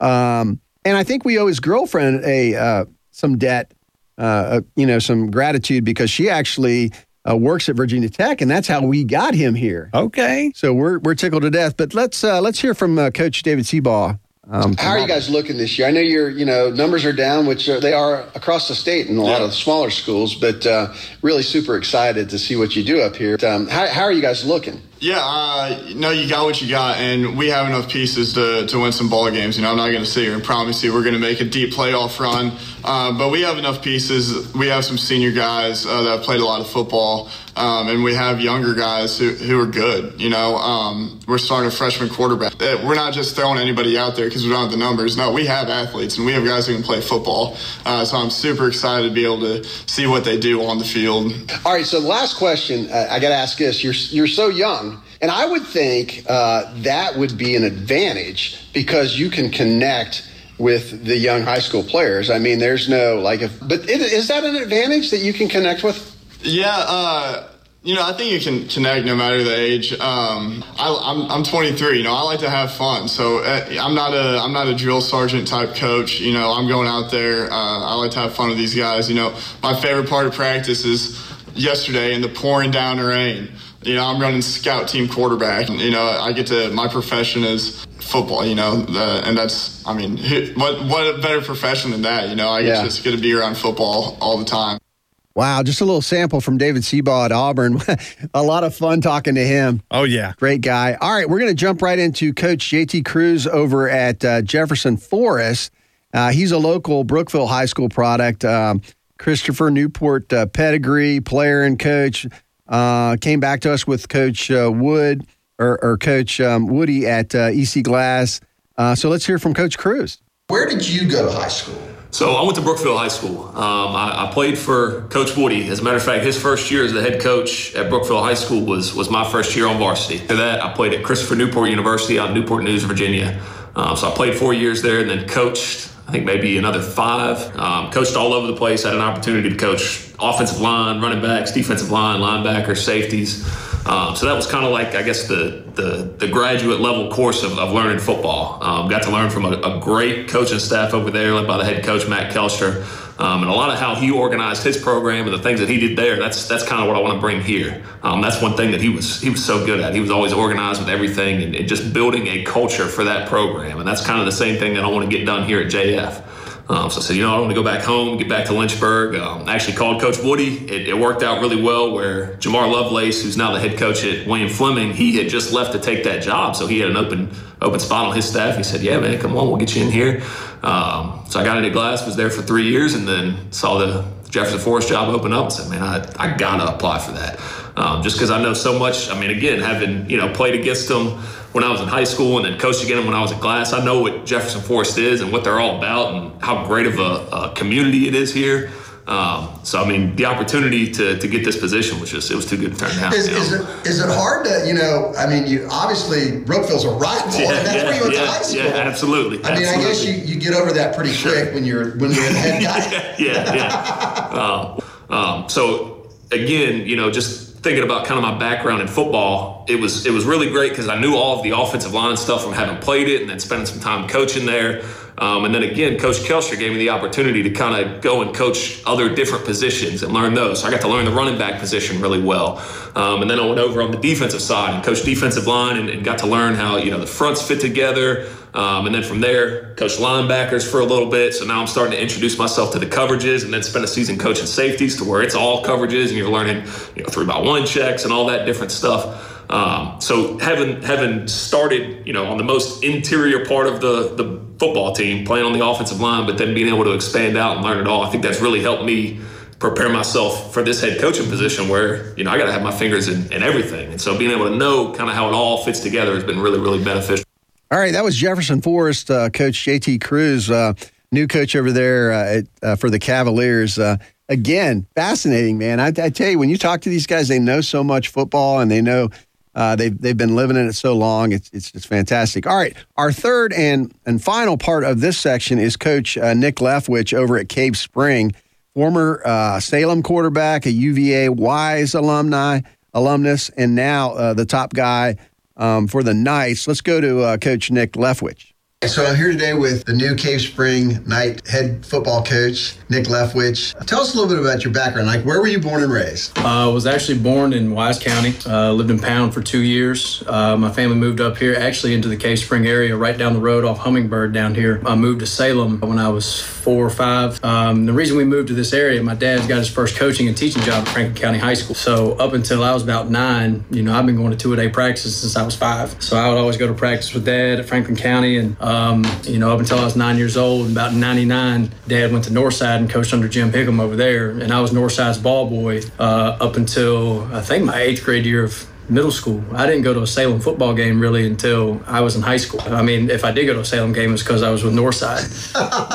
Um, and I think we owe his girlfriend a uh, some debt uh, you know, some gratitude because she actually uh, works at Virginia Tech, and that's how we got him here. Okay. So we're we're tickled to death. But let's uh, let's hear from uh, Coach David Seabaugh. Um, how are you guys looking this year? I know you're, you know, numbers are down, which are, they are across the state in a lot of smaller schools, but uh, really super excited to see what you do up here. Um, how, how are you guys looking? Yeah, uh, no, you got what you got, and we have enough pieces to, to win some ball games. You know, I'm not going to sit here and promise you we're going to make a deep playoff run, uh, but we have enough pieces. We have some senior guys uh, that played a lot of football, um, and we have younger guys who, who are good. You know, um, we're starting a freshman quarterback. We're not just throwing anybody out there because we don't have the numbers. No, we have athletes, and we have guys who can play football. Uh, so I'm super excited to be able to see what they do on the field. All right, so last question uh, I got to ask this: You're you're so young. And I would think uh, that would be an advantage because you can connect with the young high school players. I mean, there's no like, if, but it, is that an advantage that you can connect with? Yeah, uh, you know, I think you can connect no matter the age. Um, I, am I'm, I'm 23. You know, I like to have fun, so uh, I'm not a I'm not a drill sergeant type coach. You know, I'm going out there. Uh, I like to have fun with these guys. You know, my favorite part of practice is yesterday in the pouring down rain you know, I'm running scout team quarterback. You know, I get to my profession is football. You know, the, and that's I mean, what what a better profession than that? You know, I yeah. just get to be around football all the time. Wow, just a little sample from David Seabaugh at Auburn. a lot of fun talking to him. Oh, yeah. Great guy. All right, we're going to jump right into Coach JT Crews over at uh, Jefferson Forest. Uh, he's a local Brookville High School product. Um, Christopher Newport uh, pedigree, player and coach. Uh, came back to us with Coach uh, Wood or, or Coach um, Woody at uh, EC Glass. Uh, so let's hear from Coach Crews. Where did you go to high school? So I went to Brookville High School. Um, I, I, played for Coach Woody. As a matter of fact, his first year as the head coach at Brookville High School was was my first year on varsity. After that, I played at Christopher Newport University out in Newport News, Virginia. Um, so I played four years there and then coached I think maybe another five. Um, coached all over the place. Had an opportunity to coach offensive line, running backs, defensive line, linebackers, safeties. Um, so that was kind of like I guess the, the, the graduate level course of, of learning football. Um, got to learn from a, a, great coaching staff over there, led by the head coach Matt Kelchner. Um, and a lot of how he organized his program and the things that he did there. That's that's kind of what I want to bring here. Um, that's one thing that he was he was so good at. He was always organized with everything and, and just building a culture for that program. And that's kind of the same thing that I want to get done here at JF. Um, so I said, you know, I want to go back home, get back to Lynchburg. Um, I actually called Coach Woody. It, it, worked out really well where Jamar Lovelace, who's now the head coach at William Fleming, he had just left to take that job. So he had an open open spot on his staff. He said, yeah, man, come on, we'll get you in here. Um, so I got into Glass, was there for three years, and then saw the Jefferson Forest job open up and said, man, I, I got to apply for that. Um, just because I know so much. I mean, again, having you know played against them when I was in high school and then coached again when I was at Glass, I know what Jefferson Forest is and what they're all about and how great of a, a community it is here. Um, so I mean, the opportunity to, to get this position was just it was too good to turn down. Is, is, it, is it hard to, you know, I mean, you obviously, Brookville's a rival, and that's where you went yeah, to high school. yeah, absolutely. I mean, I guess you, you get over that pretty quick when you're when you're the head guy. yeah, yeah. um, um, so again, you know, just thinking about kind of my background in football, it was it was really great because I knew all of the offensive line stuff from having played it and then spending some time coaching there. Um, and then again, Coach Kelchner gave me the opportunity to kind of go and coach other different positions and learn those. So I got to learn the running back position really well. Um, and then I went over on the defensive side and coached defensive line and, and got to learn how you know the fronts fit together. Um, and then from there, coached linebackers for a little bit. So now I'm starting to introduce myself to the coverages, and then spend a season coaching safeties to where it's all coverages, and you're learning you know three by one checks and all that different stuff. Um, so having having started, you know, on the most interior part of the the football team, playing on the offensive line, but then being able to expand out and learn it all, I think that's really helped me prepare myself for this head coaching position where you know I got to have my fingers in, in everything, and so being able to know kind of how it all fits together has been really really beneficial. All right, that was Jefferson Forest uh, coach JT Crews, uh, new coach over there uh, at, uh, for the Cavaliers. Uh, again, fascinating, man. I, I, tell you, when you talk to these guys, they know so much football and they know uh, they've they've been living in it so long. It's it's it's fantastic. All right, our third and and final part of this section is Coach Nick Leftwich over at Cave Spring, former Salem quarterback, a UVA Wise alumni alumnus, and now the top guy um, for the Knights. Let's go to uh, Coach Nick Leftwich. So I'm here today with the new Cave Spring Knight head football coach, Nick Leftwich. Tell us a little bit about your background. Like, where were you born and raised? I uh, was actually born in Wise County. Uh, lived in Pound for two years. Uh, my family moved up here, actually into the Cave Spring area, right down the road off Hummingbird down here. I moved to Salem when I was four or five. Um, the reason we moved to this area, my dad's got his first coaching and teaching job at Franklin County High School. So up until I was about nine, you know, I've been going to two a day practices since I was five. So I would always go to practice with dad at Franklin County and um, you know, up until I was nine years old. About 99, Dad went to Northside and coached under Jim Hickam over there. And I was Northside's ball boy uh, up until I think my eighth grade year of middle school. I didn't go to a Salem football game really until I was in high school. I mean, if I did go to a Salem game, it was because I was with Northside,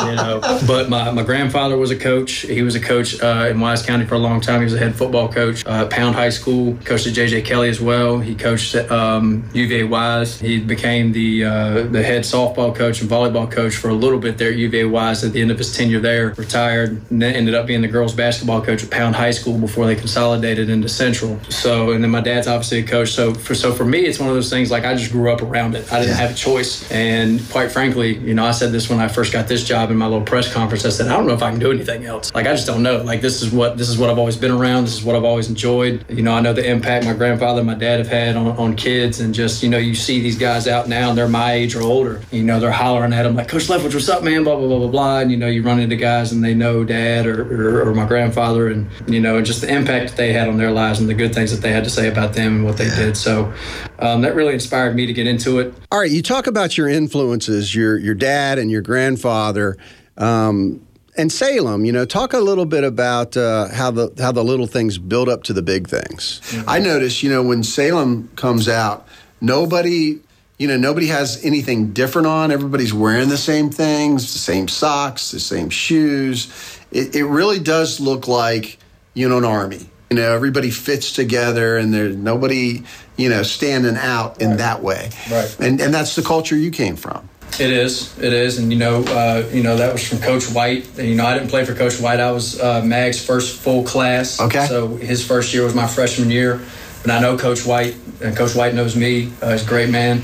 you know. But my, my grandfather was a coach. He was a coach uh, in Wise County for a long time. He was a head football coach. Uh, Pound High School, coached at J.J. Kelly as well. He coached at um, UVA Wise. He became the uh, the head softball coach and volleyball coach for a little bit there at UVA Wise. At the end of his tenure there, retired, and then ended up being the girls basketball coach at Pound High School before they consolidated into Central. So, and then my dad's obviously a coach. So for so for me, it's one of those things like I just grew up around it. I didn't have a choice, and quite frankly, you know, I said this when I first got this job in my little press conference. I said I don't know if I can do anything else. Like I just don't know. Like this is what this is what I've always been around. This is what I've always enjoyed. You know, I know the impact my grandfather, and my dad have had on, on kids, and just you know, you see these guys out now, and they're my age or older. You know, they're hollering at them like, Coach Leftwich, what's up, man? Blah blah blah blah blah. And you know, you run into guys and they know dad or, or, or my grandfather, and you know, and just the impact that they had on their lives and the good things that they had to say about them and what they did. So um, that really inspired me to get into it. All right, you talk about your influences, your your dad and your grandfather. Um, and Salem, you know, talk a little bit about uh, how the how the little things build up to the big things. Mm-hmm. I notice, you know, when Salem comes out, nobody, you know, nobody has anything different on. Everybody's wearing the same things, the same socks, the same shoes. It, it really does look like, you know, an army. You know, everybody fits together, and there's nobody, you know, standing out in that way. Right. And and that's the culture you came from. It is. It is, and you know, uh, you know that was from Coach White. And, you know, I didn't play for Coach White. I was uh, Mag's first full class. Okay. So his first year was my freshman year, but I know Coach White, and Coach White knows me. Uh, he's a great man.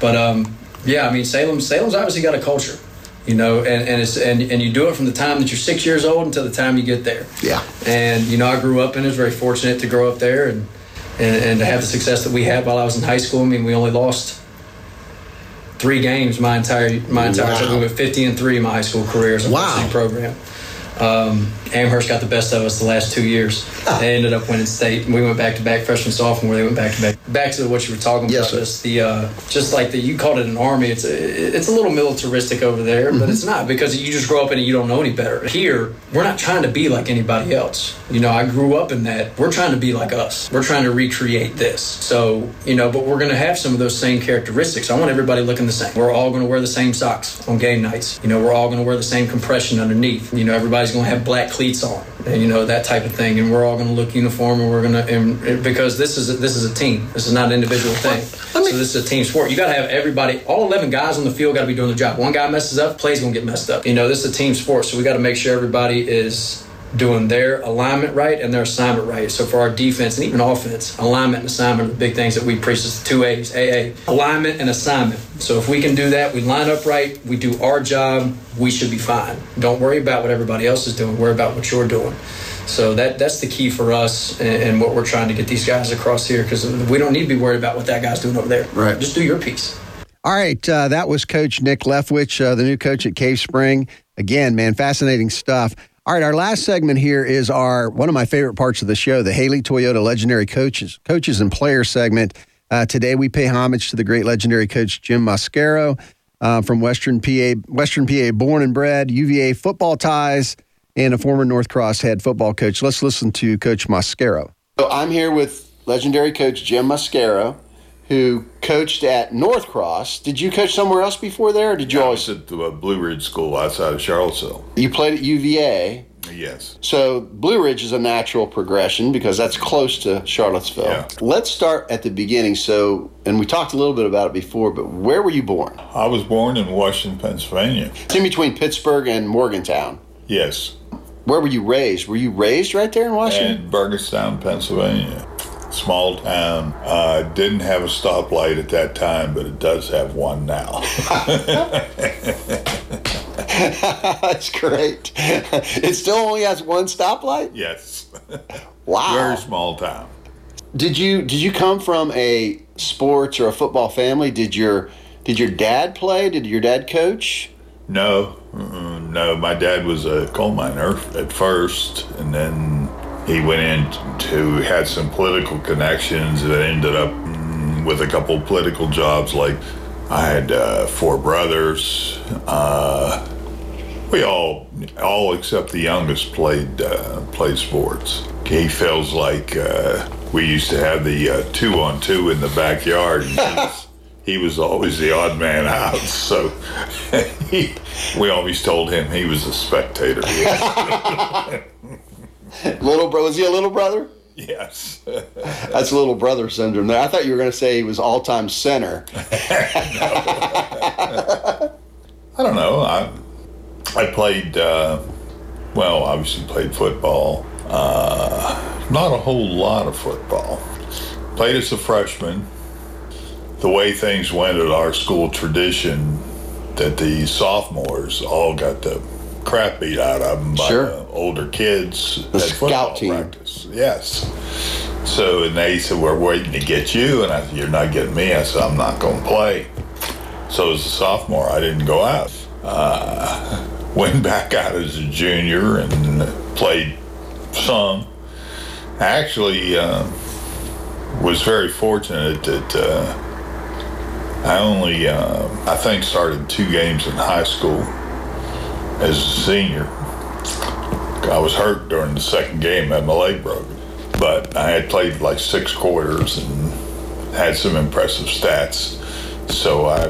But um, yeah, I mean, Salem. Salem's obviously got a culture. You know, and, and it's and, and you do it from the time that you're six years old until the time you get there. Yeah. And you know, I grew up and it. Was very fortunate to grow up there and, and and to have the success that we had while I was in high school. I mean, we only lost three games my entire my entire Wow. we went 50 and three in my high school career as a Wow. program. Um, Amherst got the best of us the last two years. They ended up winning state, and we went back to back freshman sophomore. They went back to back. Back to what you were talking Yes, about. Is the uh, just like the you called it an army. It's a, it's a little militaristic over there, but it's not because you just grow up in it. You don't know any better. Here, we're not trying to be like anybody else. You know, I grew up in that. We're trying to be like us. We're trying to recreate this. So you know, but we're going to have some of those same characteristics. I want everybody looking the same. We're all going to wear the same socks on game nights. You know, we're all going to wear the same compression underneath. You know, everybody's going to have black cleats on. And, you know that type of thing, and we're all going to look uniform, and we're going to, and because this is a, this is a team. This is not an individual thing. so this is a team sport. You got to have everybody, all eleven guys on the field, got to be doing the job. One guy messes up, play's going to get messed up. You know, this is a team sport, so we got to make sure everybody is doing their alignment right and their assignment right. So for our defense and even offense, alignment and assignment are the big things that we preach. It's the two A's, AA, alignment and assignment. So if we can do that, we line up right, we do our job, we should be fine. Don't worry about what everybody else is doing. Worry about what you're doing. So that that's the key for us and, and what we're trying to get these guys across here because we don't need to be worried about what that guy's doing over there. Right. Just do your piece. All right, uh, that was Coach Nick Leftwich, uh, the new coach at Cave Spring. Again, man, fascinating stuff. All right, our last segment here is our one of my favorite parts of the show, the Haley Toyota Legendary Coaches, Coaches and Players segment. Uh, today, we pay homage to the great legendary coach Jim Mascaro uh, from Western PA, Western PA, born and bred, UVA football ties, and a former North Cross head football coach. Let's listen to Coach Mascaro. So I'm here with legendary coach Jim Mascaro, who coached at North Cross. Did you coach somewhere else before there, or did you I always? was at the Blue Ridge School outside of Charlottesville. You played at UVA. Yes. So Blue Ridge is a natural progression because that's close to Charlottesville. Yeah. Let's start at the beginning. So, and we talked a little bit about it before, but where were you born? I was born in Washington, Pennsylvania. It's in between Pittsburgh and Morgantown. Yes. Where were you raised? Were you raised right there in Washington? In Burgettstown, Pennsylvania. Small town. Uh, didn't have a stoplight at that time, but it does have one now. That's great. It still only has one stoplight. yes. Wow. Very small town. Did you did you come from a sports or a football family? Did your did your dad play? Did your dad coach? No, no. My dad was a coal miner at first, and then he went into had some political connections that ended up with a couple political jobs. Like I had uh, four brothers. Uh, we all, all except the youngest, played uh, played sports. He feels like uh, we used to have the uh, two on two in the backyard. He was- he was always the odd man out, so he, we always told him he was a spectator. little bro, was he a little brother? yes. That's little brother syndrome. There, I thought you were going to say he was all time center. I don't know. I I played. Uh, well, obviously played football. Uh, not a whole lot of football. Played as a freshman. The way things went at our school tradition, that the sophomores all got the crap beat out of them by Sure. the older kids. The at football scout team. Practice. Yes. So and they said we're waiting to get you, and I said you're not getting me. I said I'm not going to play. So as a sophomore, I didn't go out. Uh, went back out as a junior and played some. Actually, uh, was very fortunate that uh, I only, uh, I think, started two games in high school as a senior. I was hurt during the second game, had my leg broken, but I had played like six quarters and had some impressive stats. So I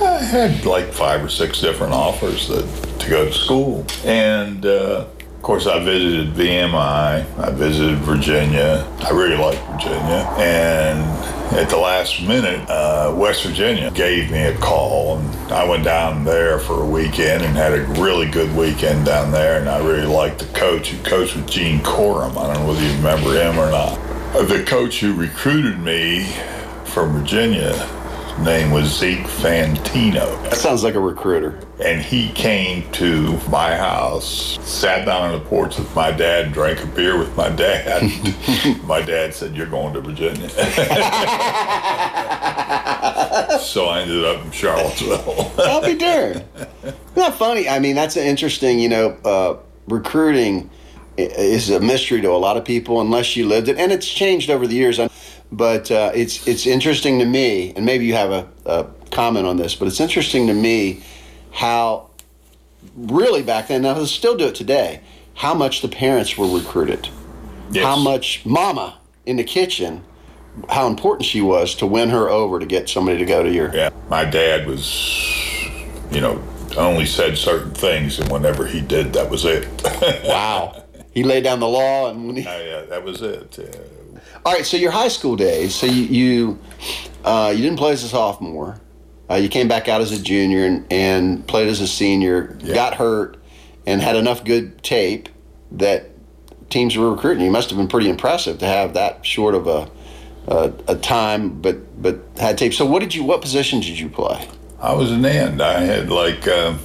I had like five or six different offers that to go to school, and uh, of course I visited VMI. I visited Virginia. I really liked Virginia, and at the last minute, uh, West Virginia gave me a call, and I went down there for a weekend and had a really good weekend down there. And I really liked the coach who coached with Gene Corum. I don't know whether you remember him or not. The coach who recruited me from Virginia name was Zeke Fantino. That sounds like a recruiter. And he came to my house, sat down on the porch with my dad, drank a beer with my dad. my dad said, You're going to Virginia. so I ended up in Charlottesville. I'll be darned. Isn't that funny? I mean, that's an interesting, you know, uh, recruiting is a mystery to a lot of people unless you lived it, and it's changed over the years. But uh, it's it's interesting to me, and maybe you have a, a comment on this, but it's interesting to me how really back then, now they still do it today, how much the parents were recruited, how much mama in the kitchen, how important she was to win her over to get somebody to go to your. Yeah, my dad was, you know, only said certain things, and whenever he did, that was it. wow. He laid down the law, and when he, yeah, that was it. Uh, All right, so your high school days. So you you, uh, you didn't play as a sophomore. Uh, you came back out as a junior and, and played as a senior. Got hurt and had enough good tape that teams were recruiting. You must have been pretty impressive to have that short of a a, a time, but but had tape. So what did you? What position did you play? I was an end. I had like a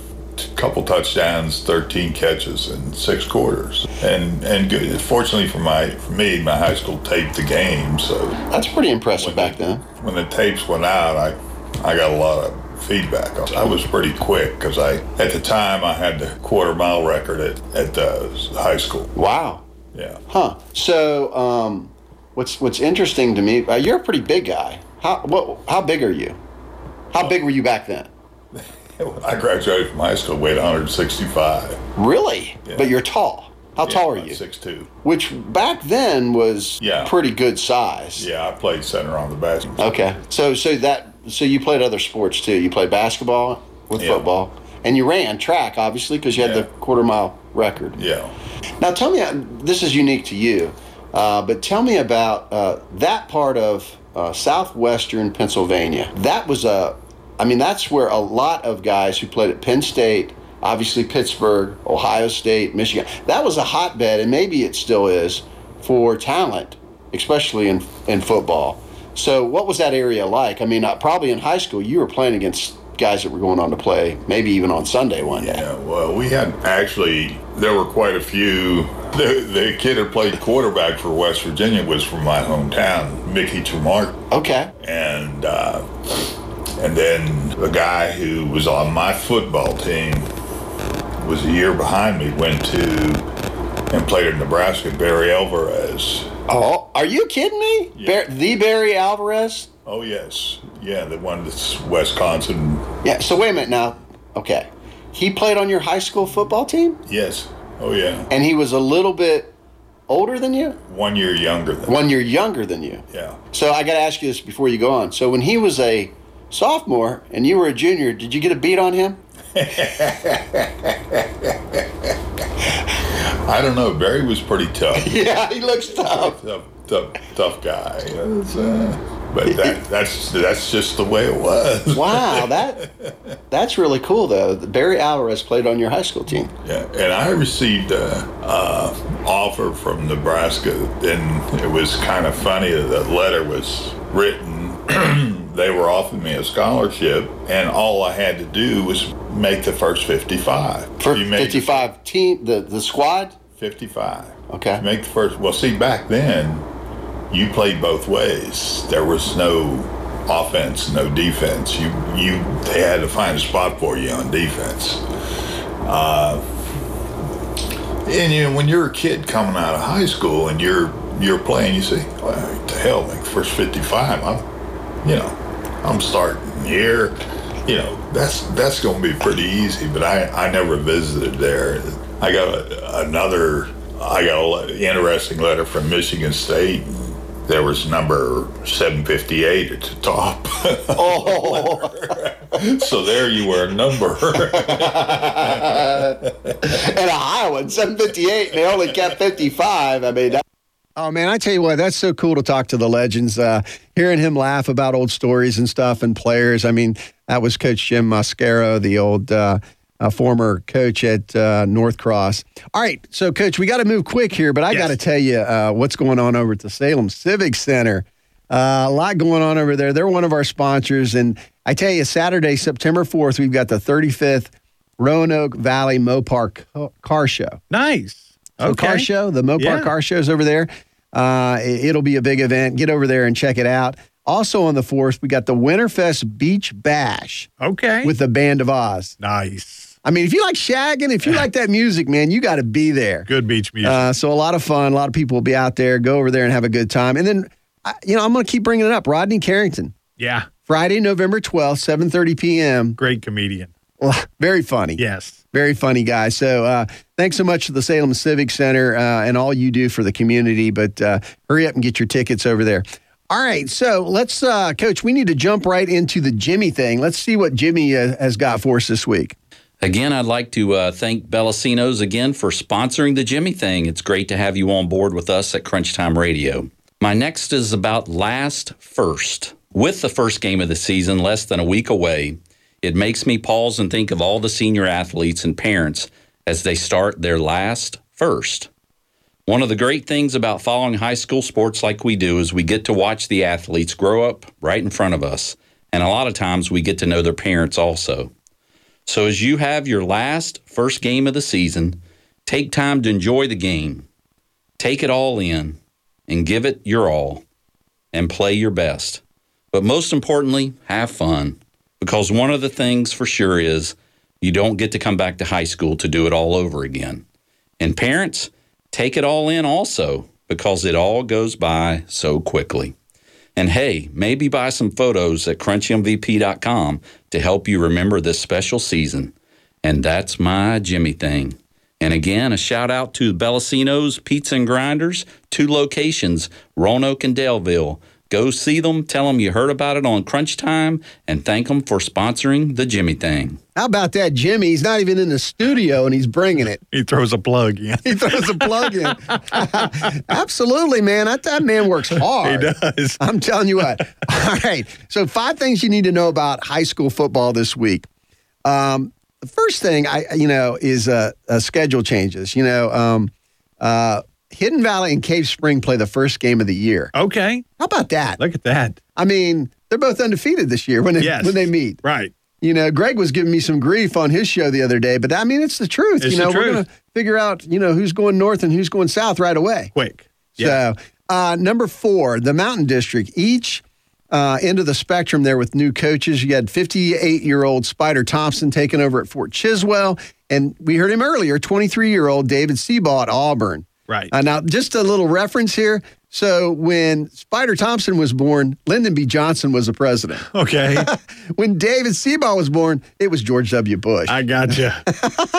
couple touchdowns, thirteen catches in six quarters, and and good. Fortunately for my for me, my high school taped the game, so that's pretty impressive back then. When the tapes went out, I I got a lot of feedback. I was pretty quick because I at the time I had the quarter mile record at at the high school. Wow. Yeah. Huh. So, um, what's what's interesting to me? Uh, you're a pretty big guy. How what? How big are you? How big were you back then? When I graduated from high school, weighed 165. Really? Yeah. But you're tall. How Yeah, tall are you? 6'2". Which back then was Yeah. pretty good size. Yeah, I played center on the basketball. Okay. So so that so you played other sports too. You played basketball with Yeah. football, and you ran track obviously because you had the quarter mile record. Yeah. Now tell me, uh, this is unique to you, uh, but tell me about uh, that part of uh, southwestern Pennsylvania. That was a, I mean, that's where a lot of guys who played at Penn State, obviously Pittsburgh, Ohio State, Michigan. That was a hotbed, and maybe it still is for talent, especially in in football. So, what was that area like? I mean, uh, probably in high school, you were playing against guys that were going on to play, maybe even on Sunday one day. Yeah, well, we had actually, there were quite a few. The, the kid who played quarterback for West Virginia was from my hometown, Mickey Trimarki. Okay. And, uh, and then the guy who was on my football team was a year behind me, went to and played at Nebraska, Barry Alvarez. Oh, are you kidding me? Bar- the Barry Alvarez? Oh, yes. Yeah, the one that's Wisconsin. Yeah, so wait a minute now. Okay. He played on your high school football team? Yes. Oh, yeah. And he was a little bit older than you? One year younger than One year younger than you. Yeah. So I got to ask you this before you go on. So when he was a sophomore and you were a junior, did you get a beat on him? I don't know. Barry was pretty tough. yeah, he looks tough. Tough, tough, tough guy. Uh, but that, that's that's just the way it was. Wow, that that's really cool though. Barry Alvarez played on your high school team. Yeah, and I received a, a offer from Nebraska, and it was kind of funny. The letter was written. they were offering me a scholarship, and all I had to do was make the first fifty-five. For You made 55 team the the squad? Fifty-five. Okay. Make the first. Well, see, back then, you played both ways. There was no offense, no defense. You you they had to find a spot for you on defense. Uh, and you know, when you're a kid coming out of high school and you're you're playing, you say, well, the hell, make the first 55. I'm, you know, I'm starting here. You know, that's that's going to be pretty easy. But I I never visited there. I got a, another. I got a interesting letter from Michigan State. There was number 758 at the top. Oh. so there you were, a number. and Iowa, 758, and they only kept 55. I mean, that- Oh man, I tell you what, that's so cool to talk to the legends. Uh, hearing him laugh about old stories and stuff and players. I mean, that was Coach Jim Mascaro, the old uh, uh, former coach at uh, North Cross. All right, so Coach, we got to move quick here, but I got to tell you uh, what's going on over at the Salem Civic Center. Uh, a lot going on over there. They're one of our sponsors, and I tell you, Saturday, September fourth, we've got the 35th Roanoke Valley Mopar Car Show. Nice. So Okay. car show, the Mopar Yeah. car show's over there. Uh, it- it'll be a big event. Get over there and check it out. Also on the 4th, we got the Winterfest Beach Bash. Okay. With the Band of Oz. Nice. I mean, if you like shagging, if you like that music, man, you got to be there. Good beach music. Uh, so a lot of fun. A lot of people will be out there. Go over there and have a good time. And then, I- you know, I'm going to keep bringing it up. Rodney Carrington, yeah, Friday, November 12th, 7:30 p.m. great comedian. Well, very funny. Yes. Very funny guy. So uh, thanks so much to the Salem Civic Center uh, and all you do for the community. But uh, hurry up and get your tickets over there. All right. So let's, uh, Coach, we need to jump right into the Jimmy thing. Let's see what Jimmy uh, has got for us this week. Again, I'd like to uh, thank Bellacino's again for sponsoring the Jimmy thing. It's great to have you on board with us at Crunch Time Radio. My next is about last first. With the first game of the season less than a week away, it makes me pause and think of all the senior athletes and parents as they start their last first. One of the great things about following high school sports like we do is we get to watch the athletes grow up right in front of us. And a lot of times we get to know their parents also. So as you have your last first game of the season, take time to enjoy the game. Take it all in and give it your all and play your best. But most importantly, have fun because one of the things for sure is you don't get to come back to high school to do it all over again. And parents, take it all in also because it all goes by so quickly. And hey, maybe buy some photos at crunchymvp.com to help you remember this special season. And that's my Jimmy thing. And again, a shout out to Bellacino's Pizza and Grinders, two locations, Roanoke and Daleville. Go see them, tell them you heard about it on Crunch Time, and thank them for sponsoring the Jimmy thing. How about that, Jimmy? He's not even in the studio and he's bringing it. He throws a plug in. He throws a plug in. Absolutely, man. That, that man works hard. He does. I'm telling you what. All right. So, five things you need to know about high school football this week. Um, the first thing I, you know, is uh, uh, schedule changes. You know, um, uh, Hidden Valley and Cave Spring play the first game of the year. Okay. How about that? Look at that. I mean, they're both undefeated this year when they Yes. when they meet. Right. You know, Greg was giving me some grief on his show the other day, but I mean, it's the truth. It's you know, the we're going to figure out, you know, who's going north and who's going south right away. Quick. So, uh, number four, the Mountain District. Each uh, end of the spectrum there with new coaches. You had 58 year old Spider Thompson taking over at Fort Chiswell. And we heard him earlier 23 year old David Seabaugh at Auburn. Right. Uh, now, just a little reference here. So, when Spider Thompson was born, Lyndon B. Johnson was the president. Okay. when David Seabaugh was born, it was George W. Bush. I got you.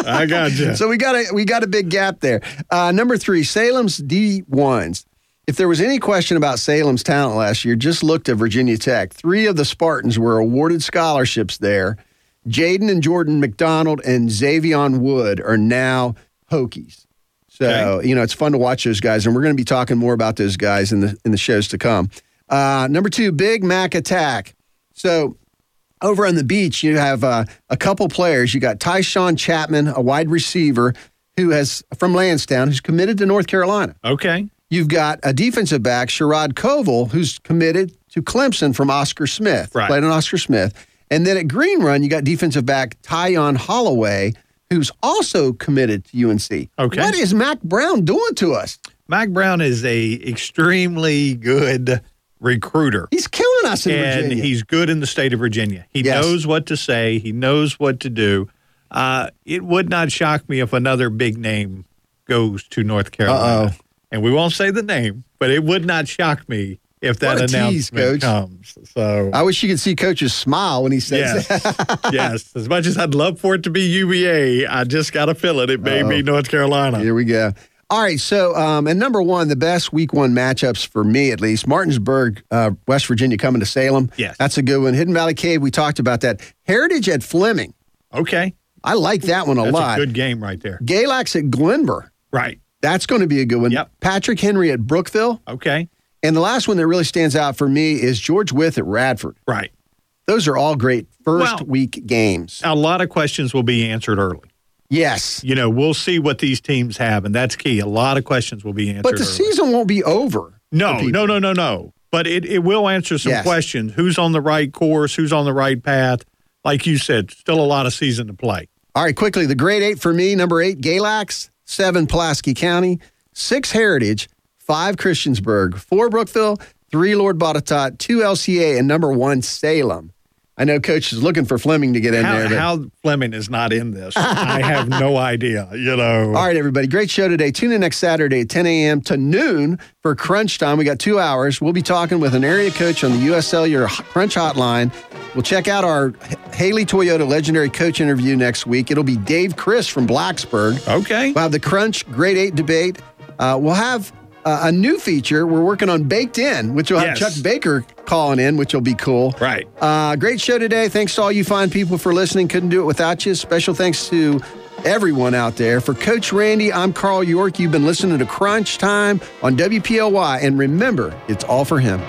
I got you. So we got a we got a big gap there. Uh, number three, Salem's D ones. If there was any question about Salem's talent last year, just look to Virginia Tech. Three of the Spartans were awarded scholarships there. Jaden and Jordan McDonald and Xavion Wood are now Hokies. So Okay. you know it's fun to watch those guys, and we're going to be talking more about those guys in the in the shows to come. Uh, number two, Big Mac Attack. So over on the beach, you have uh, a couple players. You got Tychaun Chapman, a wide receiver who has from Landstown, who's committed to North Carolina. Okay. You've got a defensive back, Sherrod Covil, who's committed to Clemson from Oscar Smith. Right. Played on Oscar Smith. And then at Green Run, you got defensive back Tyon Holloway, who's also committed to UNC. Okay. What is Mack Brown doing to us? Mack Brown is a extremely good recruiter. He's killing us in and Virginia. he's good in the state of Virginia. He Yes. knows what to say. He knows what to do. Uh, it would not shock me if another big name goes to North Carolina. Uh-oh. And we won't say the name, but it would not shock me if that What tease, announcement Coach. comes. So I wish you could see coaches smile when he says Yes. that. yes, as much as I'd love for it to be UVA, I just got to feel it. It may be Uh-oh. North Carolina. Here we go. All right, so um, and number one, the best week one matchups for me at least, Martinsburg, uh, West Virginia coming to Salem. Yes. that's a good one. Hidden Valley Cave, we talked about that. Heritage at Fleming, Okay. I like that one a That's lot. a good game right there. Galax at Glenvar, Right. that's going to be a good one. Yep. Patrick Henry at Brookville, Okay. And the last one that really stands out for me is George Wythe at Radford. Right. Those are all great first Well- week games. A lot of questions will be answered early. Yes, You know, we'll see what these teams have, and that's key. A lot of questions will be answered. but the early. season won't be over. No, no, no, no, no. But it, it will answer some Yes. questions. Who's on the right course? Who's on the right path? Like you said, still a lot of season to play. All right, quickly, the grade eight for me number eight, Galax, seven, Pulaski County, six, Heritage, five, Christiansburg, four, Brookville, three, Lord Botetourt, two, LCA, and number one, Salem. I know Coach is looking for Fleming to get in how, there. but- how Fleming is not in this, I have no idea. You know. All right, everybody. Great show today. Tune in next Saturday at 10 a.m. to noon for Crunch Time. We got two hours. We'll be talking with an area coach on the U.S. Cellular Crunch Hotline. We'll check out our Haley Toyota legendary coach interview next week. It'll be Dave Chris from Blacksburg. Okay. We'll have the Crunch Grade 8 debate. Uh, we'll have uh, a new feature. We're working on Baked In, which will have Yes. Chuck Baker calling in, which will be cool. Right. Uh, great show today. Thanks to all you fine people for listening. Couldn't do it without you. Special thanks to everyone out there. For Coach Randy, I'm Carl York. You've been listening to Crunch Time on WPLY. And remember, it's all for him.